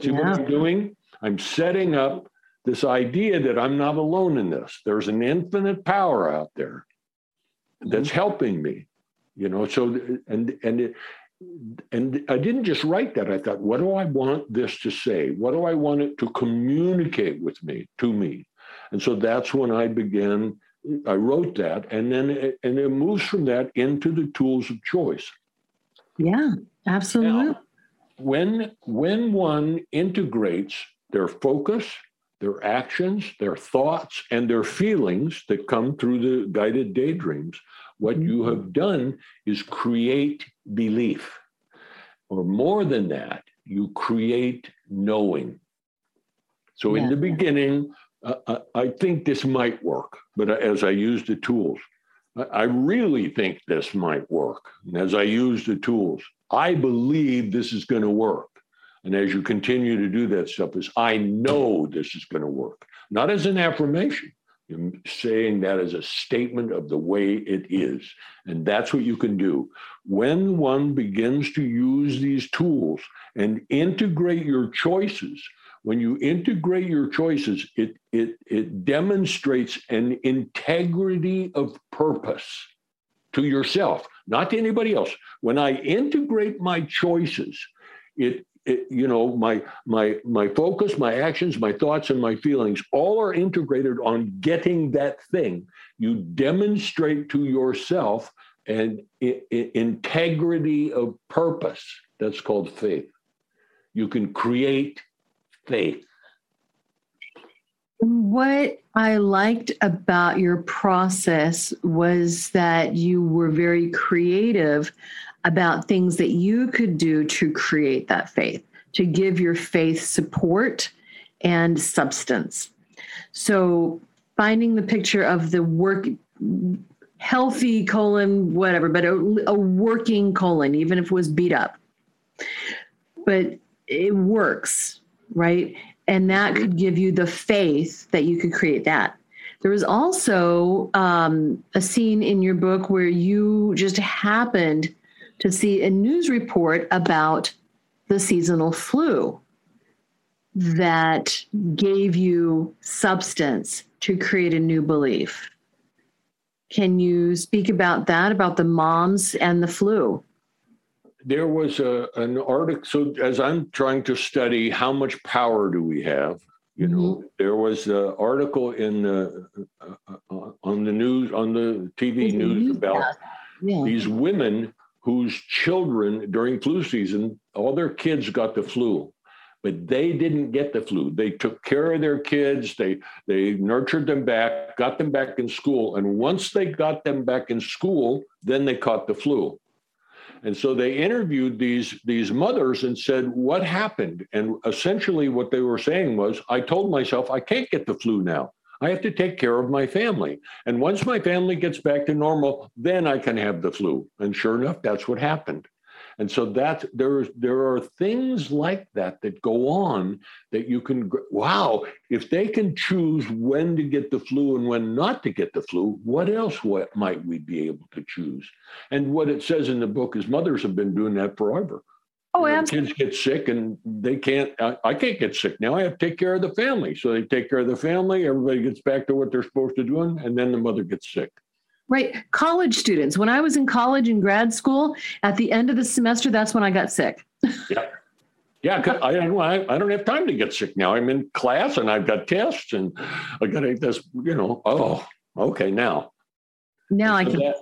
See yeah. what I'm doing? I'm setting up this idea that I'm not alone in this. There's an infinite power out there that's mm-hmm. helping me, you know. So and and it, and I didn't just write that. I thought, what do I want this to say? What do I want it to communicate with me to me? And so that's when I began. I wrote that, and then it, and it moves from that into the tools of choice. Yeah, absolutely. Now, when when one integrates their focus, their actions, their thoughts, and their feelings that come through the guided daydreams, what mm-hmm. you have done is create belief. Or more than that, you create knowing. So yeah. in the beginning, uh, I think this might work, but as I use the tools, I really think this might work. And as I use the tools, I believe this is going to work. And as you continue to do that stuff, is I know this is going to work, not as an affirmation. Saying that as a statement of the way it is. And that's what you can do. When one begins to use these tools and integrate your choices, when you integrate your choices, it, it, it demonstrates an integrity of purpose to yourself, not to anybody else. When I integrate my choices, it it, you know my my my focus my actions my thoughts and my feelings all are integrated on getting that thing. You demonstrate to yourself an I- I- integrity of purpose. That's called faith. You can create faith what I liked about your process was that you were very creative about things that you could do to create that faith, to give your faith support and substance. So, finding the picture of the work, healthy colon, whatever, but a, a working colon, even if it was beat up. But it works, right? And that could give you the faith that you could create that. There was also um, a scene in your book where you just happened to see a news report about the seasonal flu that gave you substance to create a new belief. Can you speak about that, about the moms and the flu? There was a, an article. So, as I'm trying to study how much power do we have, You know, mm-hmm. there was an article in the, uh, uh, on the news on the TV news about yeah. these women whose children during flu season, all their kids got the flu, but they didn't get the flu. They took care of their kids, they they nurtured them back, got them back in school, and once they got them back in school, then they caught the flu. And so they interviewed these these mothers and said, "What happened?" And essentially, what they were saying was, "I told myself I can't get the flu now. I have to take care of my family. And once my family gets back to normal, then I can have the flu. And sure enough, that's what happened. And so that there, there are things like that that go on that you can, wow, if they can choose when to get the flu and when not to get the flu, what else what might we be able to choose? And what it says in the book is mothers have been doing that forever. Oh, you know, absolutely. Kids get sick and they can't, I, I, can't get sick now. I have to take care of the family. So they take care of the family. Everybody gets back to what they're supposed to do. And then the mother gets sick. Right. College students. When I was in college and grad school, at the end of the semester, that's when I got sick. yeah. Yeah, I don't, I don't have time to get sick now. I'm in class and I've got tests and I got to this, you know, oh, okay, now. Now I can. That,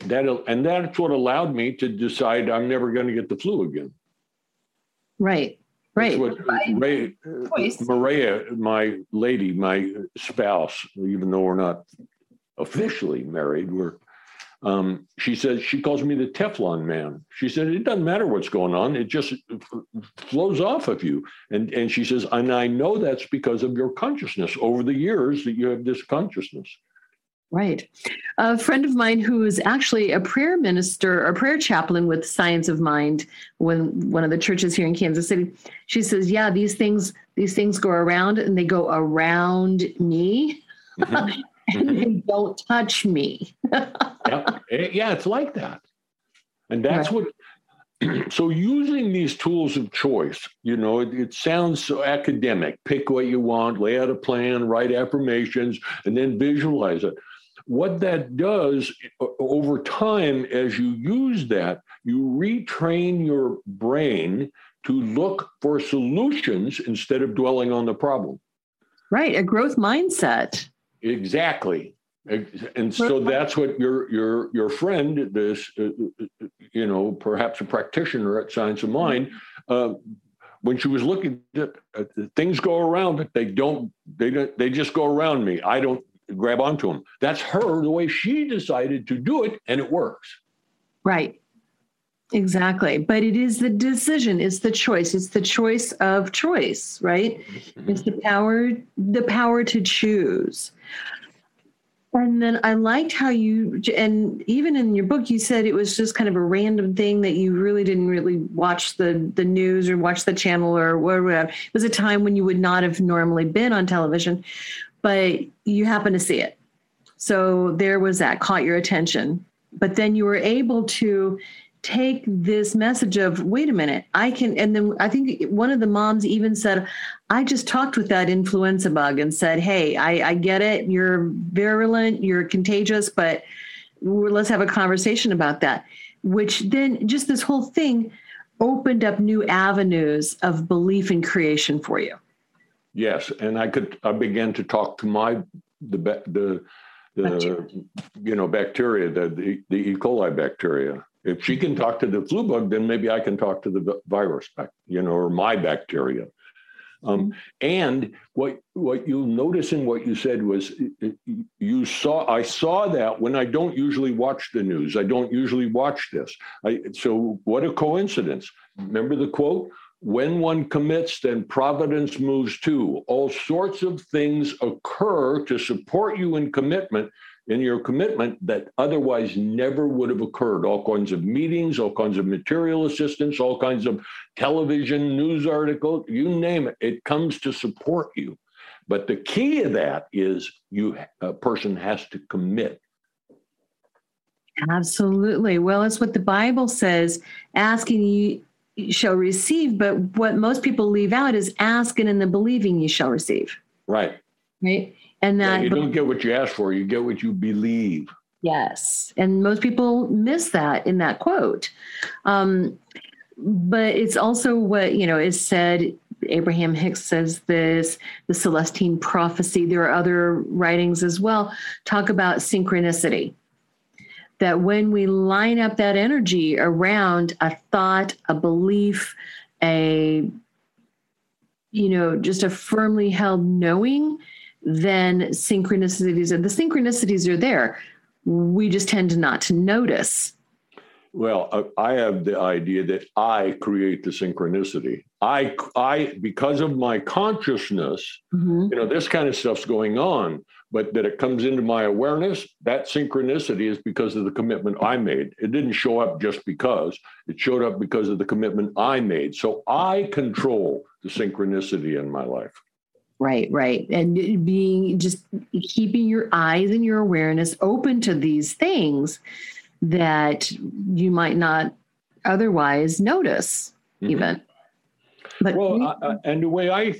that and that's what allowed me to decide I'm never going to get the flu again. Right. Right. What Ray, Maria, my lady, my spouse, even though we're not officially married, we're um, she says she calls me the Teflon man. She said it doesn't matter what's going on; it just flows off of you. And and she says, and I know that's because of your consciousness over the years that you have this consciousness. Right. A friend of mine who is actually a prayer minister or prayer chaplain with Science of Mind, when one of the churches here in Kansas City, she says, "Yeah, these things these things go around and they go around me, mm-hmm. and mm-hmm. they don't touch me." yeah. yeah, it's like that, and that's right. what so using these tools of choice you know it, it, sounds so academic pick what you want lay out a plan write affirmations and then visualize it what that does over time, as you use that, you retrain your brain to look for solutions instead of dwelling on the problem. Right, a growth mindset. Exactly. And so that's what your your your friend, this uh, you know, perhaps a practitioner at Science of Mind, uh, when she was looking at uh, things go around, but they don't they don't they just go around me. I don't grab onto them. That's her, the way she decided to do it, and it works. Right. Exactly. But it is the decision, it's the choice. It's the choice of choice, right? Mm-hmm. It's the power, the power to choose. And then I liked how you, and even in your book, you said it was just kind of a random thing that you really didn't really watch the the news or watch the channel or whatever. It was a time when you would not have normally been on television but you happen to see it. So there was that caught your attention. But then you were able to take this message of, wait a minute, I can. And then I think one of the moms even said, I just talked with that influenza bug and said, hey, I, I get it. You're virulent, you're contagious, but let's have a conversation about that. Which then just this whole thing opened up new avenues of belief in creation for you. Yes, and I could I began to talk to my the the the you know bacteria the, the the E. coli bacteria. If she can talk to the flu bug, then maybe I can talk to the virus, back, you know, or my bacteria. Um, mm-hmm. and what what you'll notice in what you said was you saw I saw that when I don't usually watch the news. I don't usually watch this. I, so what a coincidence! Remember the quote: when one commits, then providence moves too. All sorts of things occur to support you in commitment, in your commitment that otherwise never would have occurred. All kinds of meetings, all kinds of material assistance, all kinds of television, news articles, you name it, it comes to support you. But the key of that is you a person has to commit. Absolutely. Well, it's what the Bible says asking you shall receive. But what most people leave out is ask and in the believing you shall receive. Right. Right. And that yeah, you don't get what you ask for, you get what you believe. Yes. And most people miss that in that quote. Um, but it's also what, you know, is said Abraham Hicks says this, the Celestine prophecy. There are other writings as well, talk about synchronicity. That when we line up that energy around a thought, a belief, a you know, just a firmly held knowing, then synchronicities and the synchronicities are there. We just tend to not to notice. Well, uh, I have the idea that I create the synchronicity. I, I, because of my consciousness, mm-hmm. you know, this kind of stuff's going on, but that it comes into my awareness, that synchronicity is because of the commitment I made. It didn't show up just because, it showed up because of the commitment I made. So I control the synchronicity in my life. Right, right. And being just keeping your eyes and your awareness open to these things that you might not otherwise notice, mm-hmm. even. But well, uh, and the way I,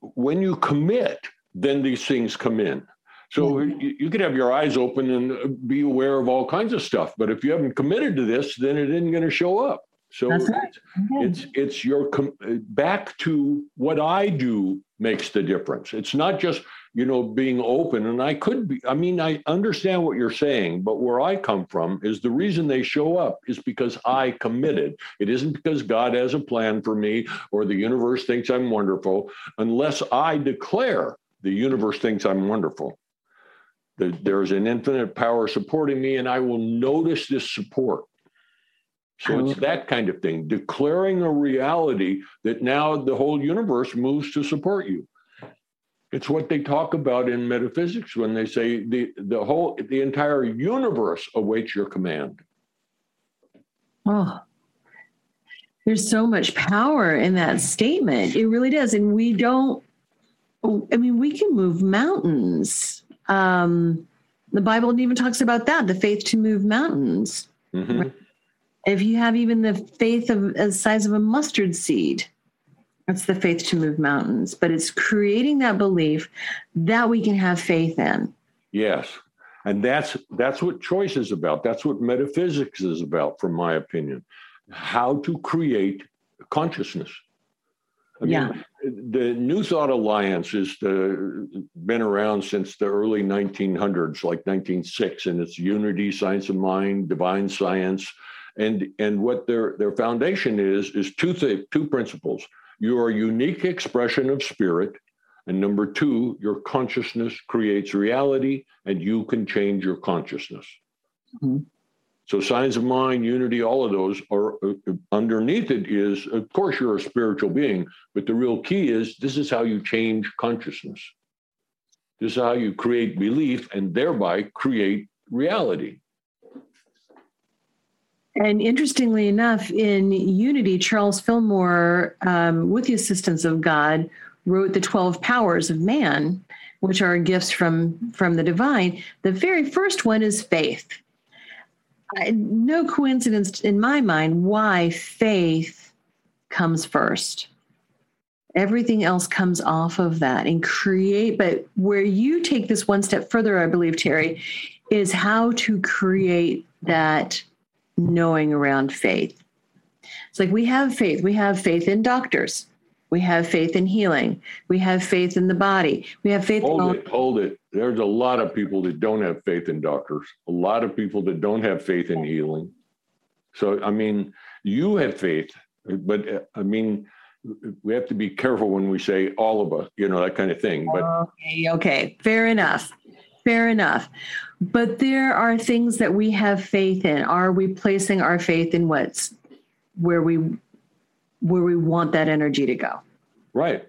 when you commit, then these things come in. So mm-hmm. you, you could have your eyes open and be aware of all kinds of stuff. But if you haven't committed to this, then it isn't going to show up. So right. it's, it's it's your com- uh, back to what I do makes the difference. It's not just you know being open, and I could be. I mean, I understand what you're saying, but where I come from is the reason they show up is because I committed. It isn't because God has a plan for me or the universe thinks I'm wonderful, unless I declare the universe thinks I'm wonderful. There's an infinite power supporting me, and I will notice this support. So it's that kind of thing, declaring a reality that now the whole universe moves to support you. It's what they talk about in metaphysics when they say the, the whole the entire universe awaits your command. Oh, there's so much power in that statement. It really does. And we don't, I mean, we can move mountains. Um, the Bible even talks about that the faith to move mountains. Mm-hmm. Right? If you have even the faith of the size of a mustard seed, that's the faith to move mountains. But it's creating that belief that we can have faith in. Yes. And that's that's what choice is about. That's what metaphysics is about, from my opinion. How to create consciousness. I yeah. The New Thought Alliance has been around since the early 1900s, like 1906, and it's unity, science of mind, divine science, and and what their their foundation is is two th- two principles. Your unique expression of spirit and number two your consciousness creates reality and you can change your consciousness. Mm-hmm. so science of mind unity all of those are uh, underneath it is of course you're a spiritual being but the real key is this is how you change consciousness. This is how you create belief and thereby create reality and interestingly enough, in Unity, Charles Fillmore, um, with the assistance of God, wrote the 12 powers of man, which are gifts from, from the divine. The very first one is faith. I, no coincidence in my mind why faith comes first. Everything else comes off of that and create. But where you take this one step further, I believe, Terry, is how to create that knowing around faith. It's like we have faith. We have faith in doctors. We have faith in healing. We have faith in the body. We have faith. Hold in it. Hold it. There's a lot of people that don't have faith in doctors. A lot of people that don't have faith in healing. So I mean, you have faith, but uh, I mean, we have to be careful when we say all of us. You know that kind of thing. But okay, okay, fair enough. Fair enough. But there are things that we have faith in. Are we placing our faith in what's where we where we want that energy to go? Right.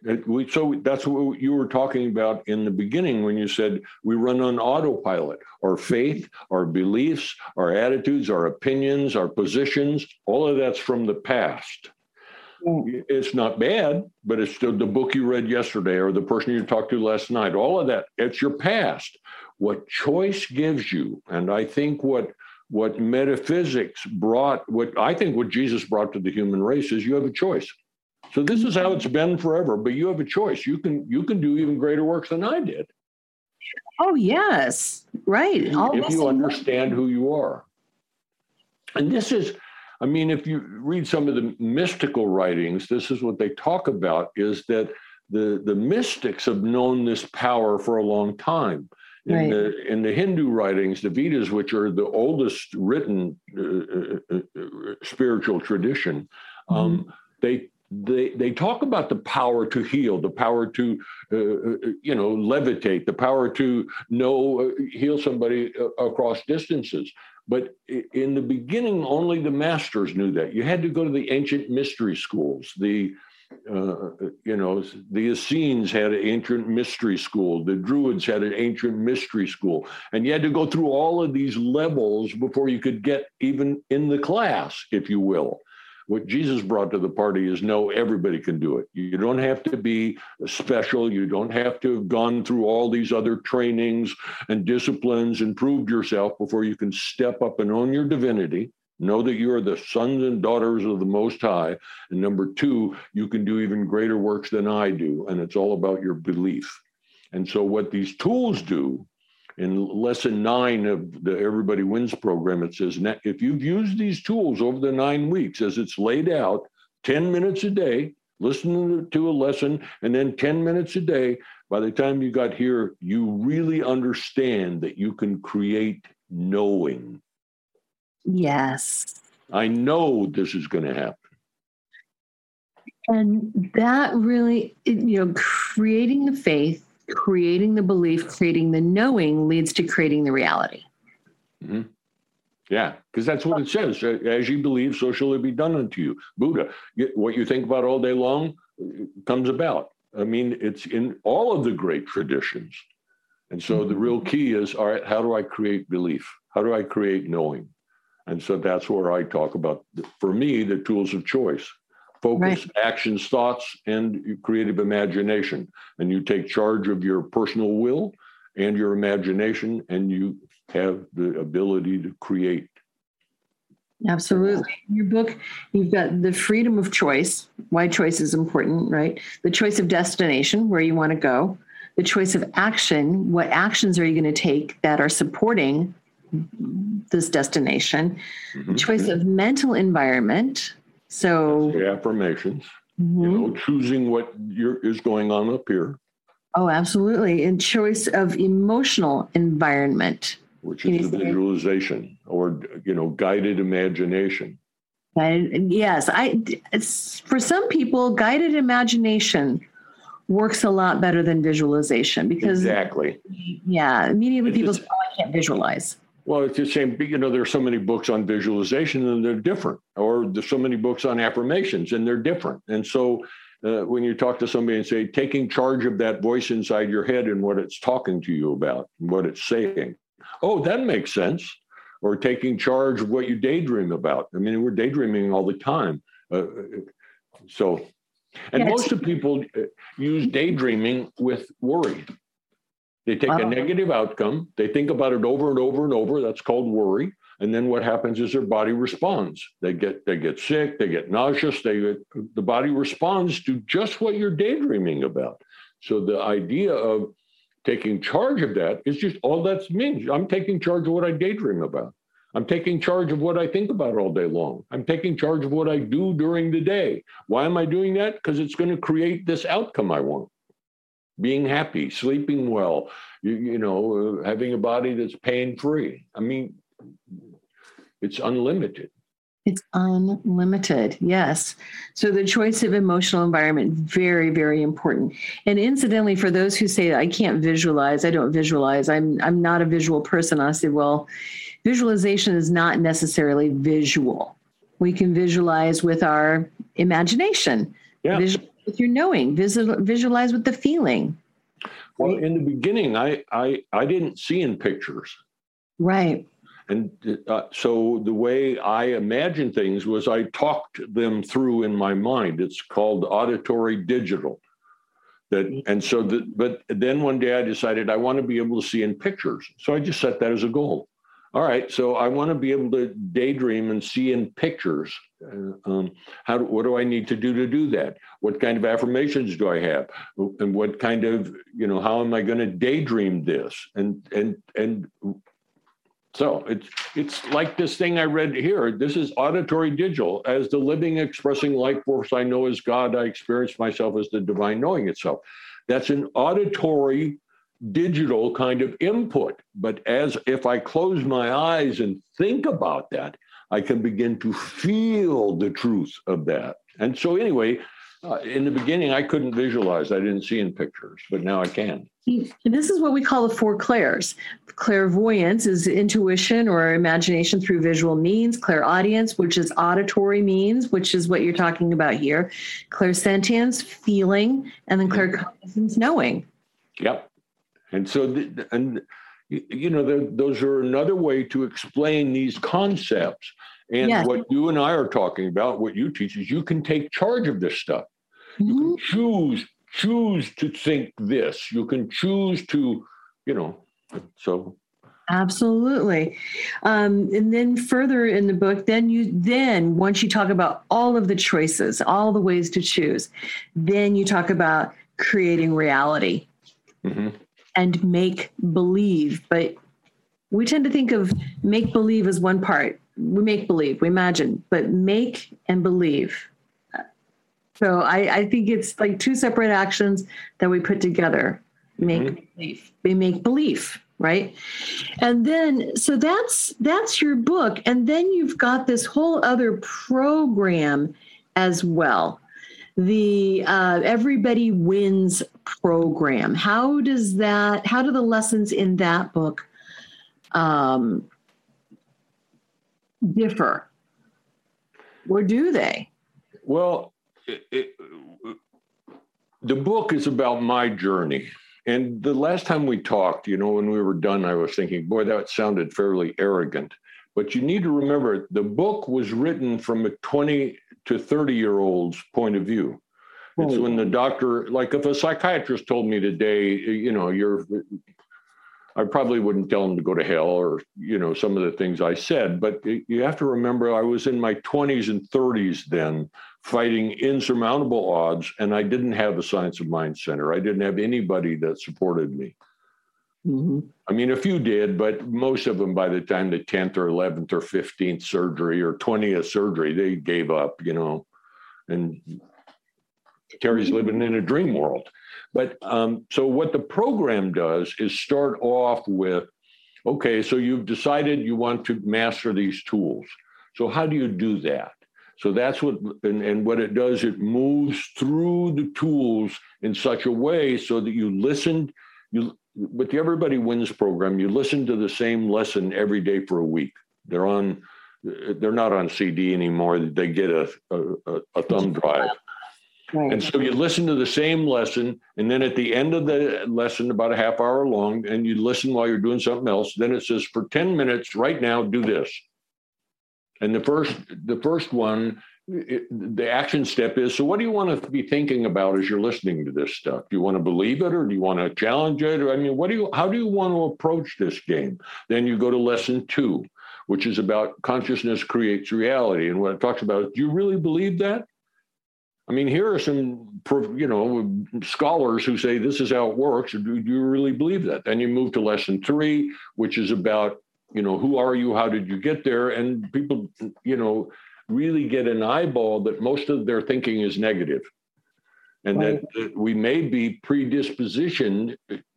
So that's what you were talking about in the beginning when you said we run on autopilot. Our faith, our beliefs, our attitudes, our opinions, our positions, all of that's from the past. It's not bad, but it's still the book you read yesterday or the person you talked to last night. All of that, it's your past. What choice gives you? And i think what what metaphysics brought what i think what jesus brought to the human race is you have a choice. So this is how it's been forever but you have a choice. You can you can do even greater works than i did. Oh yes. Right. If you understand who you are. And this is I mean, if you read some of the mystical writings, this is what they talk about is that the, the mystics have known this power for a long time. In, right. the, in the Hindu writings, the Vedas, which are the oldest written uh, uh, uh, spiritual tradition, um, mm-hmm. um, they they they talk about the power to heal, the power to uh, uh you know levitate, the power to know uh, heal somebody across distances. But in the beginning, only the masters knew that. You had to go to the ancient mystery schools. The uh, you know, the Essenes had an ancient mystery school. The Druids had an ancient mystery school, and you had to go through all of these levels before you could get even in the class, if you will. What Jesus brought to the party is no, everybody can do it. You don't have to be special. You don't have to have gone through all these other trainings and disciplines and proved yourself before you can step up and own your divinity. Know that you are the sons and daughters of the Most High. And number two, you can do even greater works than I do. And it's all about your belief. And so, what these tools do in lesson nine of the Everybody Wins program, it says if you've used these tools over the nine weeks as it's laid out, 10 minutes a day, listening to a lesson, and then 10 minutes a day, by the time you got here, you really understand that you can create knowing. Yes. I know this is going to happen. And that really, you know, creating the faith creating the belief, creating the knowing leads to creating the reality. Mm-hmm. Yeah, because that's what it says. As you believe, so shall it be done unto you. Buddha, what you think about all day long comes about. I mean, it's in all of the great traditions. And so the real mm-hmm. key is all right, how do I create belief? How do I create knowing? And so that's where I talk about, for me, the tools of choice focus, right. actions, thoughts, and creative imagination. And you take charge of your personal will and your imagination, and you have the ability to create. Absolutely. In your book, you've got the freedom of choice, why choice is important, right? The choice of destination, where you want to go, the choice of action, what actions are you going to take that are supporting this destination, mm-hmm. choice of mental environment, so the affirmations, mm-hmm. you know, choosing what is going on up here. Oh, absolutely. And choice of emotional environment. Which is the visualization or, you know, guided imagination. And yes, I for some people, guided imagination works a lot better than visualization because exactly. Yeah, immediately people "Oh, I can't visualize." Well, it's the same. You know, there's so many books on visualization and they're different, or there's so many books on affirmations and they're different. And so, uh, when you talk to somebody and say, taking charge of that voice inside your head and what it's talking to you about, what it's saying, oh, that makes sense. Or taking charge of what you daydream about. I mean, we're daydreaming all the time. Uh, so, and yeah, most of people uh, use daydreaming with worry. They take a negative outcome, they think about it over and over and over. That's called worry. And then what happens is their body responds. They get they get sick, they get nauseous, they get, the body responds to just what you're daydreaming about. So the idea of taking charge of that is just all that means. I'm taking charge of what I daydream about. I'm taking charge of what I think about all day long. I'm taking charge of what I do during the day. Why am I doing that? Because it's going to create this outcome I want being happy, sleeping well, you, you know, uh, having a body that's pain free. I mean, it's unlimited. It's unlimited, yes. So the choice of emotional environment very, very important. And incidentally, for those who say I can't visualize, I don't visualize. I'm I'm not a visual person. I say, well, visualization is not necessarily visual. We can visualize with our imagination. Yeah. Visual with your knowing, visual, visualize with the feeling. Well, in the beginning, I, I, I didn't see in pictures. Right. And uh, so the way I imagined things was I talked them through in my mind. It's called auditory digital. That and so the, but then one day I decided I want to be able to see in pictures. So I just set that as a goal. All right, so I want to be able to daydream and see in pictures. Uh, um, how do, what do I need to do to do that? What kind of affirmations do I have? And what kind of you know how am I going to daydream this? And and and So it's it's like this thing I read here. This is auditory digital. As the living, expressing life force I know as God, I experience myself as the divine knowing itself. That's an auditory digital kind of input. But as if I close my eyes and think about that, I can begin to feel the truth of that. And so, anyway, uh, in the beginning, I couldn't visualize. I didn't see in pictures, but now I can. This is what we call the four clairs. Clairvoyance is intuition or imagination through visual means. Clairaudience, which is auditory means, which is what you're talking about here. Clairsentience, feeling, and then mm-hmm. claircognizance, knowing. Yep. And so, the, and you know, the, those are another way to explain these concepts. And yes. what you and I are talking about, what you teach is you can take charge of this stuff. Mm-hmm. You can mm-hmm. choose choose to think this. You can choose to, you know, so absolutely um, and then further in the book then you then once you talk about all of the choices all the ways to choose then you talk about creating reality mm-hmm. And make believe but we tend to think of make believe as one part we make believe we imagine but make and believe so I, I think it's like two separate actions that we put together. Make mm-hmm. belief. We make belief, right? And then so that's that's your book. And then you've got this whole other program as well. The uh, Everybody Wins program. How does that, how do the lessons in that book um, differ? Or do they? Well, it, the book is about my journey. And the last time we talked, you know, when we were done, I was thinking, boy, that sounded fairly arrogant. But you need to remember the book was written from a 20 to 30 year old's point of view. It's when the doctor, like if a psychiatrist told me today, you know, you're I probably wouldn't tell him to go to hell or, you know, some of the things I said. But you have to remember, I was in my 20s and 30s then fighting insurmountable odds, and I didn't have a Science of Mind Center. I didn't have anybody that supported me. Mm-hmm. I mean, a few did, but most of them, by the time the 10th or 11th or 15th surgery or 20th surgery, they gave up, you know. And Terry's living in a dream world. But um, so what the program does is start off with okay, so you've decided you want to master these tools. So how do you do that? So that's what, and, and what it does, it moves through the tools in such a way so that you listen, you, with the Everybody Wins program, you listen to the same lesson every day for a week. They're on, they're not on CD anymore. They get a, a, a thumb drive. Right. And so you listen to the same lesson, and then at the end of the lesson, about a half hour long, and you listen while you're doing something else. Then it says, for 10 minutes right now, do this. And the first, the first one, the action step is so what do you want to be thinking about as you're listening to this stuff do you want to believe it or do you want to challenge it or i mean what do you how do you want to approach this game then you go to lesson two which is about consciousness creates reality and what it talks about do you really believe that I mean, here are some, you know, scholars who say this is how it works. Do, you really believe that? Then you move to lesson three, which is about, you know, who are you? How did you get there? And people, you know, really get an eyeball that most of their thinking is. And right. that we may be predispositioned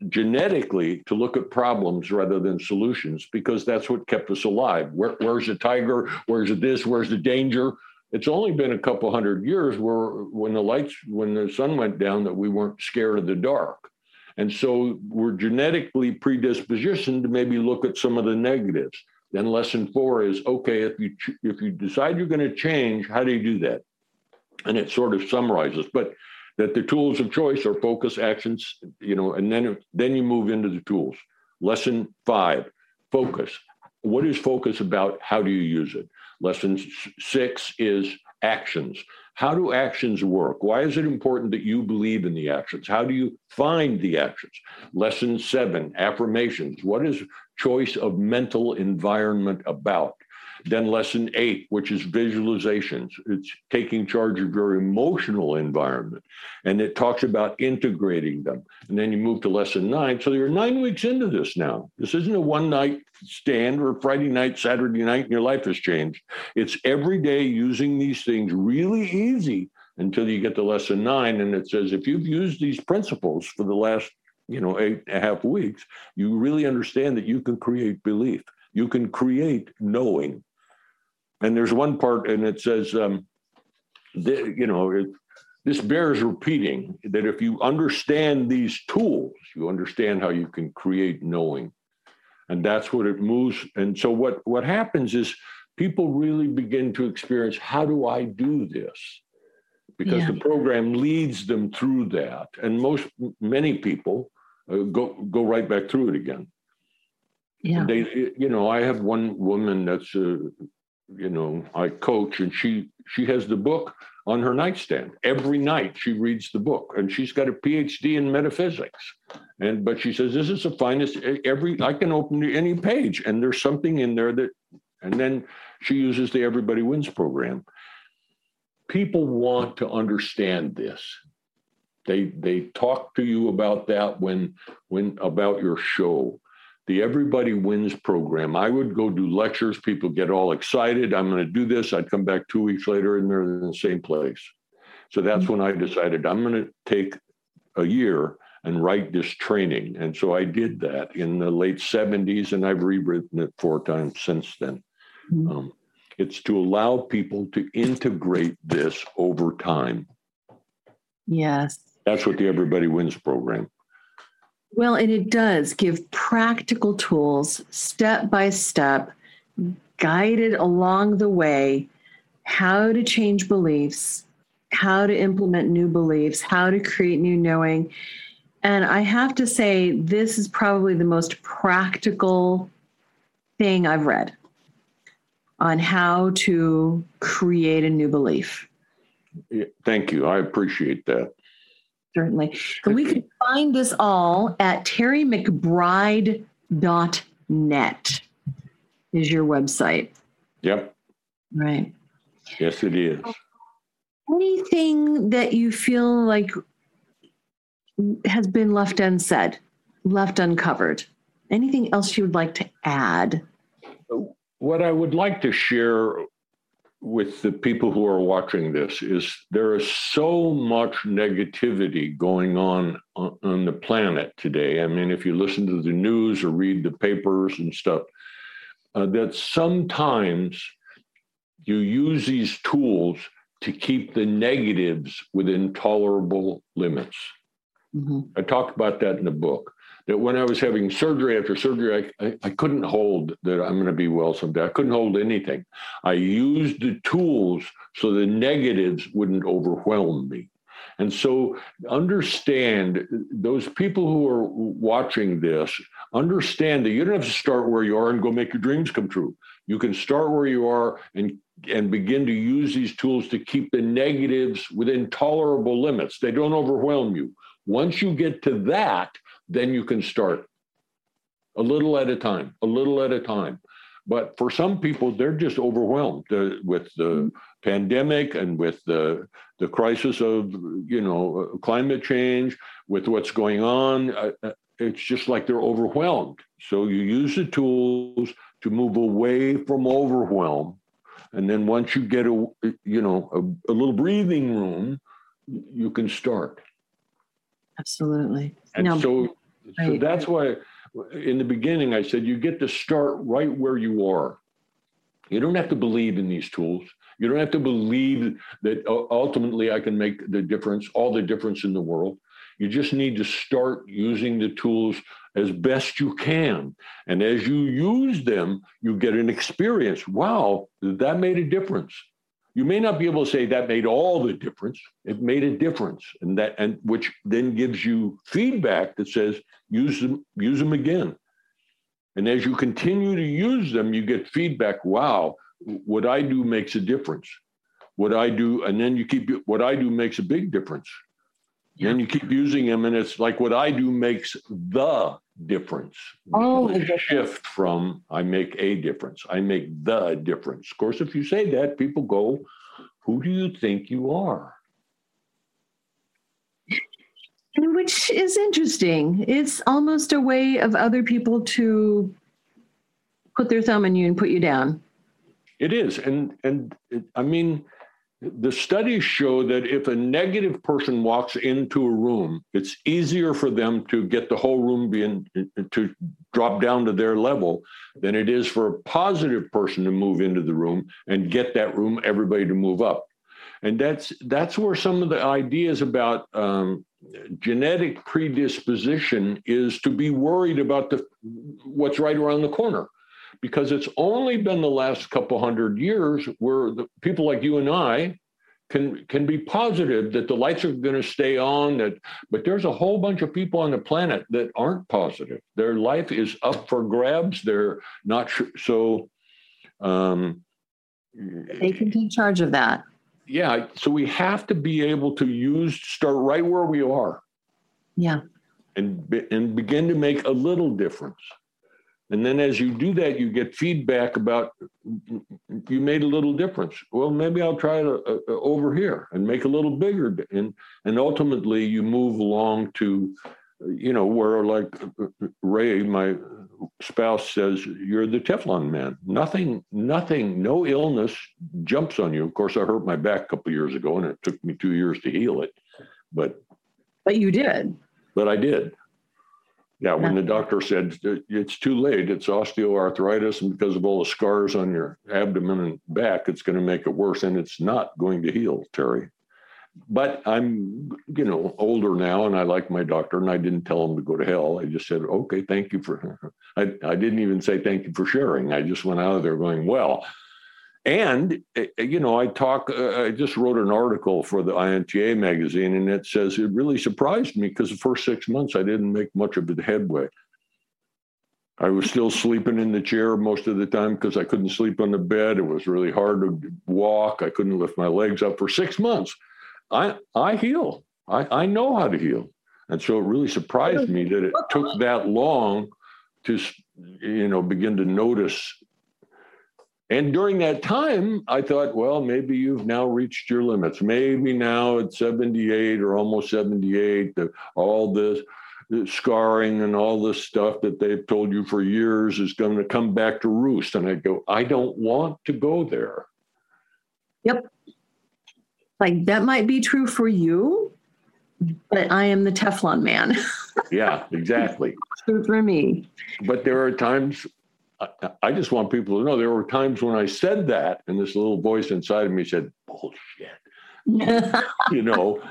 genetically to look at problems rather than solutions because that's what kept us alive. Where, where's the tiger? Where's this? Where's the danger? it's only been a couple hundred years where when the lights when the sun went down that we weren't scared of the dark and so we're genetically predispositioned to maybe look at some of the negatives then lesson four is okay if you if you decide you're going to change how do you do that? And it sort of summarizes but that the tools of choice are focus actions you know and then then you move into the tools. Lesson five focus. What is focus about? How do you use it? Lesson six is actions. How do actions work? Why is it important that you believe in the actions? How do you find the actions? Lesson seven, affirmations. What is choice of mental environment about? Then lesson eight, which is visualizations. It's taking charge of your emotional environment. And it talks about integrating them. And then you move to lesson nine. So you're nine weeks into this now. This isn't a one night stand or Friday night, Saturday night, and your life has changed. It's every day using these things really easy until you get to lesson nine. And it says if you've used these principles for the last you know eight and a half weeks you really understand that you can create belief you can create knowing and there's one part and it says um, that, you know it, this bears repeating that if you understand these tools you understand how you can create knowing and that's what it moves and so what what happens is people really begin to experience how do i do this because yeah. the program leads them through that and most many people uh, go go right back through it again. Yeah. They, you know, I have one woman that's, uh, you know, I coach, and she she has the book on her nightstand every night. She reads the book, and she's got a PhD in metaphysics. And but she says this is the finest. Every I can open any page, and there's something in there that. And then she uses the Everybody Wins program. People want to understand this. They they talk to you about that when when about your show. The Everybody Wins program. I would go do lectures. People get all excited. I'm going to do this. I'd come back two weeks later and they're in the same place. So that's mm-hmm. when I decided I'm going to take a year and write this training. And so I did that in the late 70s, and I've rewritten it four times since then. Mm-hmm. Um, it's to allow people to integrate this over time. Yes. That's what the Everybody Wins program. Well, and it does give practical tools, step by step, guided along the way, how to change beliefs, how to implement new beliefs, how to create new knowing. And I have to say, this is probably the most practical thing I've read on how to create a new belief. Thank you. I appreciate that. Certainly. And we can find this all at terrymcbride.net is your website. Yep. Right. Yes, it is. Anything that you feel like has been left unsaid, left uncovered? Anything else you would like to add? What I would like to share with the people who are watching this is there is so much negativity going on on the planet today. I mean, if you listen to the news or read the papers and stuff, uh, that sometimes you use these tools to keep the negatives within tolerable limits. Mm-hmm. I talked about that in the book that when I was having surgery after surgery, I, I, I couldn't hold that I'm going to be well someday. I couldn't hold anything. I used the tools so the negatives wouldn't overwhelm me. And so understand those people who are watching this, understand that you don't have to start where you are and go make your dreams come true. You can start where you are and and begin to use these tools to keep the negatives within tolerable limits. They don't overwhelm you. Once you get to that, then you can start a little at a time, a little at a time. But for some people, they're just overwhelmed uh, with the pandemic and with the the crisis of you know uh, climate change, with what's going on. Uh, it's just like they're overwhelmed. So you use the tools to move away from overwhelm, and then once you get a you know a, a little breathing room, you can start. Absolutely. And no. so so that's why in the beginning I said you get to start right where you are. You don't have to believe in these tools. You don't have to believe that uh, ultimately I can make the difference, all the difference in the world. You just need to start using the tools as best you can. And as you use them, you get an experience. Wow, that made a difference you may not be able to say that made all the difference. It made a difference and that and which then gives you feedback that says use them use them again. And as you continue to use them you get feedback wow what i do makes a difference. What i do and then you keep what i do makes a big difference Yeah. And you keep using them, and it's like what I do makes the difference. Oh, the shift from I make a difference. I make the difference. Of course, if you say that, people go, "Who do you think you are?" Which is interesting. It's almost a way of other people to put their thumb in you and put you down. It is, and and it, I mean, the studies show that if a negative person walks into a room, it's easier for them to get the whole room being to drop down to their level than it is for a positive person to move into the room and get that room everybody to move up. And that's that's where some of the ideas about um, genetic predisposition is to be worried about the what's right around the corner because it's only been the last couple hundred years where the people like you and I can can be positive that the lights are going to stay on that but there's a whole bunch of people on the planet that aren't positive. Their life is up for grabs. They're not sure so um, they can take charge of that. Yeah so we have to be able to use start right where we are. Yeah. And and begin to make a little difference and then as you do that, you get feedback about you made a little difference. Well, maybe I'll try it uh, uh, over here and make a little bigger. And and ultimately, you move along to, you know, where like Ray, my spouse says, you're the Teflon man. Nothing, nothing, no illness jumps on you. Of course, I hurt my back a couple years ago, and it took me two years to heal it. But but you did. But I did. Yeah, when the doctor said it's too late, it's osteoarthritis, and because of all the scars on your abdomen and back, it's going to make it worse, and it's not going to heal, Terry. But I'm, you know, older now, and I like my doctor, and I didn't tell him to go to hell. I just said, okay, thank you for. I, I didn't even say thank you for sharing. I just went out of there going, well, and eh, eh, you know, I talk. Uh, I just wrote an article for the INTA magazine, and it says it really surprised me because the first six months I didn't make much of a headway. I was still sleeping in the chair most of the time because I couldn't sleep on the bed. It was really hard to walk. I couldn't lift my legs up for six months. I I heal. I, I know how to heal, and so it really surprised me that it took that long to you know begin to notice and during that time, I thought, well, maybe you've now reached your limits. Maybe now at 78 or almost 78, the, all this the scarring and all this stuff that they've told you for years is going to come back to roost. And I go, I don't want to go there. Yep. Like that might be true for you, but I am the Teflon man. yeah, exactly. true for me. But there are times I, just want people to know there were times when I said that, and this little voice inside of me said, "Bullshit," you know.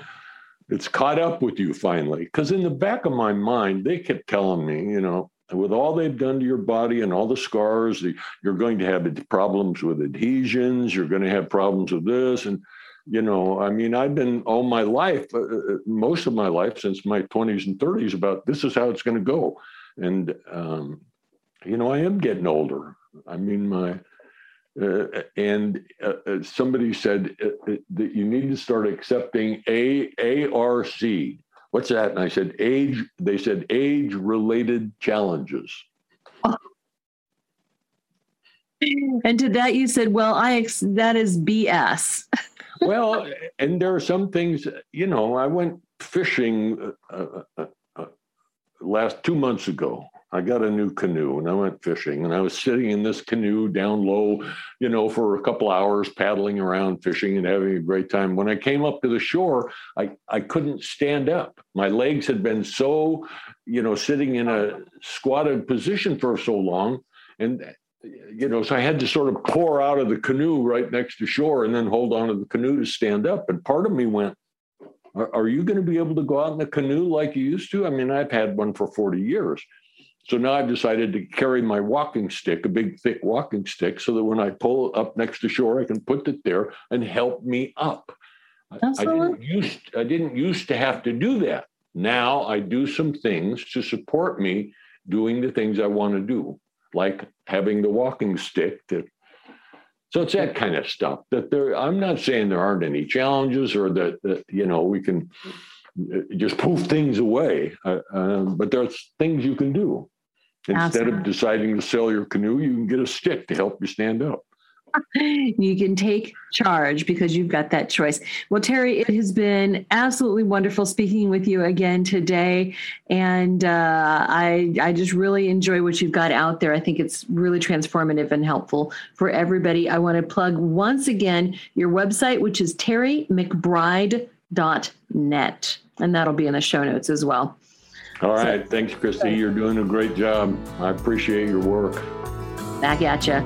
It's caught up with you finally, because in the back of my mind, they kept telling me, you know, with all they've done to your body and all the scars, you're going to have problems with adhesions. You're going to have problems with this, and you know, I mean, I've been all my life, uh, uh most of my life since my 20s and 30s, about this is how it's going to go, and um, you know, I am getting older. I mean, my uh, and uh, uh somebody said uh, uh, that you need to start accepting A A R C. What's that? And I said age. They said age related challenges. And to that you said, well, I ex- that is BS. well, and there are some things. You know, I went fishing uh, last two months ago I got a new canoe and I went fishing and I was sitting in this canoe down low, you know, for a couple hours paddling around fishing and having a great time. When I came up to the shore, I, I couldn't stand up. My legs had been so, you know, sitting in a squatted position for so long. And, you know, so I had to sort of pour out of the canoe right next to shore and then hold on to the canoe to stand up. And part of me went, are, you going to be able to go out in the canoe like you used to? I mean, I've had one for 40 years. So now I've decided to carry my walking stick, a big, thick walking stick, so that when I pull up next to shore, I can put it there and help me up. I didn't, used, I didn't used to have to do that. Now I do some things to support me doing the things I want to do, like having the walking stick to so it's that kind of stuff that there i'm not saying there aren't any challenges or that, that you know we can just poof things away. Uh, uh, but there's things you can do. Instead Absolutely. of deciding to sell your canoe, you can get a stick to help you stand up. you can take charge because you've got that choice. Well, Terry, it has been absolutely wonderful speaking with you again today, and uh, I I just really enjoy what you've got out there. I think it's really transformative and helpful for everybody. I want to plug once again your website, which is terrymcbride.net, and that'll be in the show notes as well. All right, so, thanks, Christy. You're doing a great job. I appreciate your work. Back at you.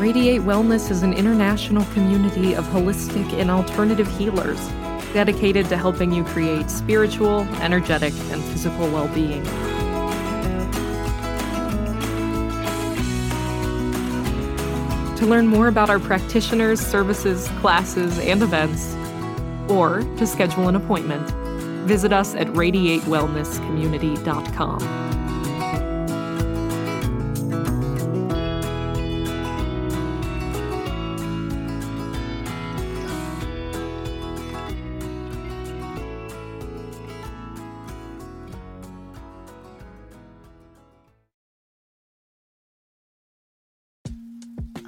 Radiate Wellness is an international community of holistic and alternative healers dedicated to helping you create spiritual, energetic, and physical well being. To learn more about our practitioners, services, classes, and events, or to schedule an appointment, visit us at radiatewellnesscommunity.com.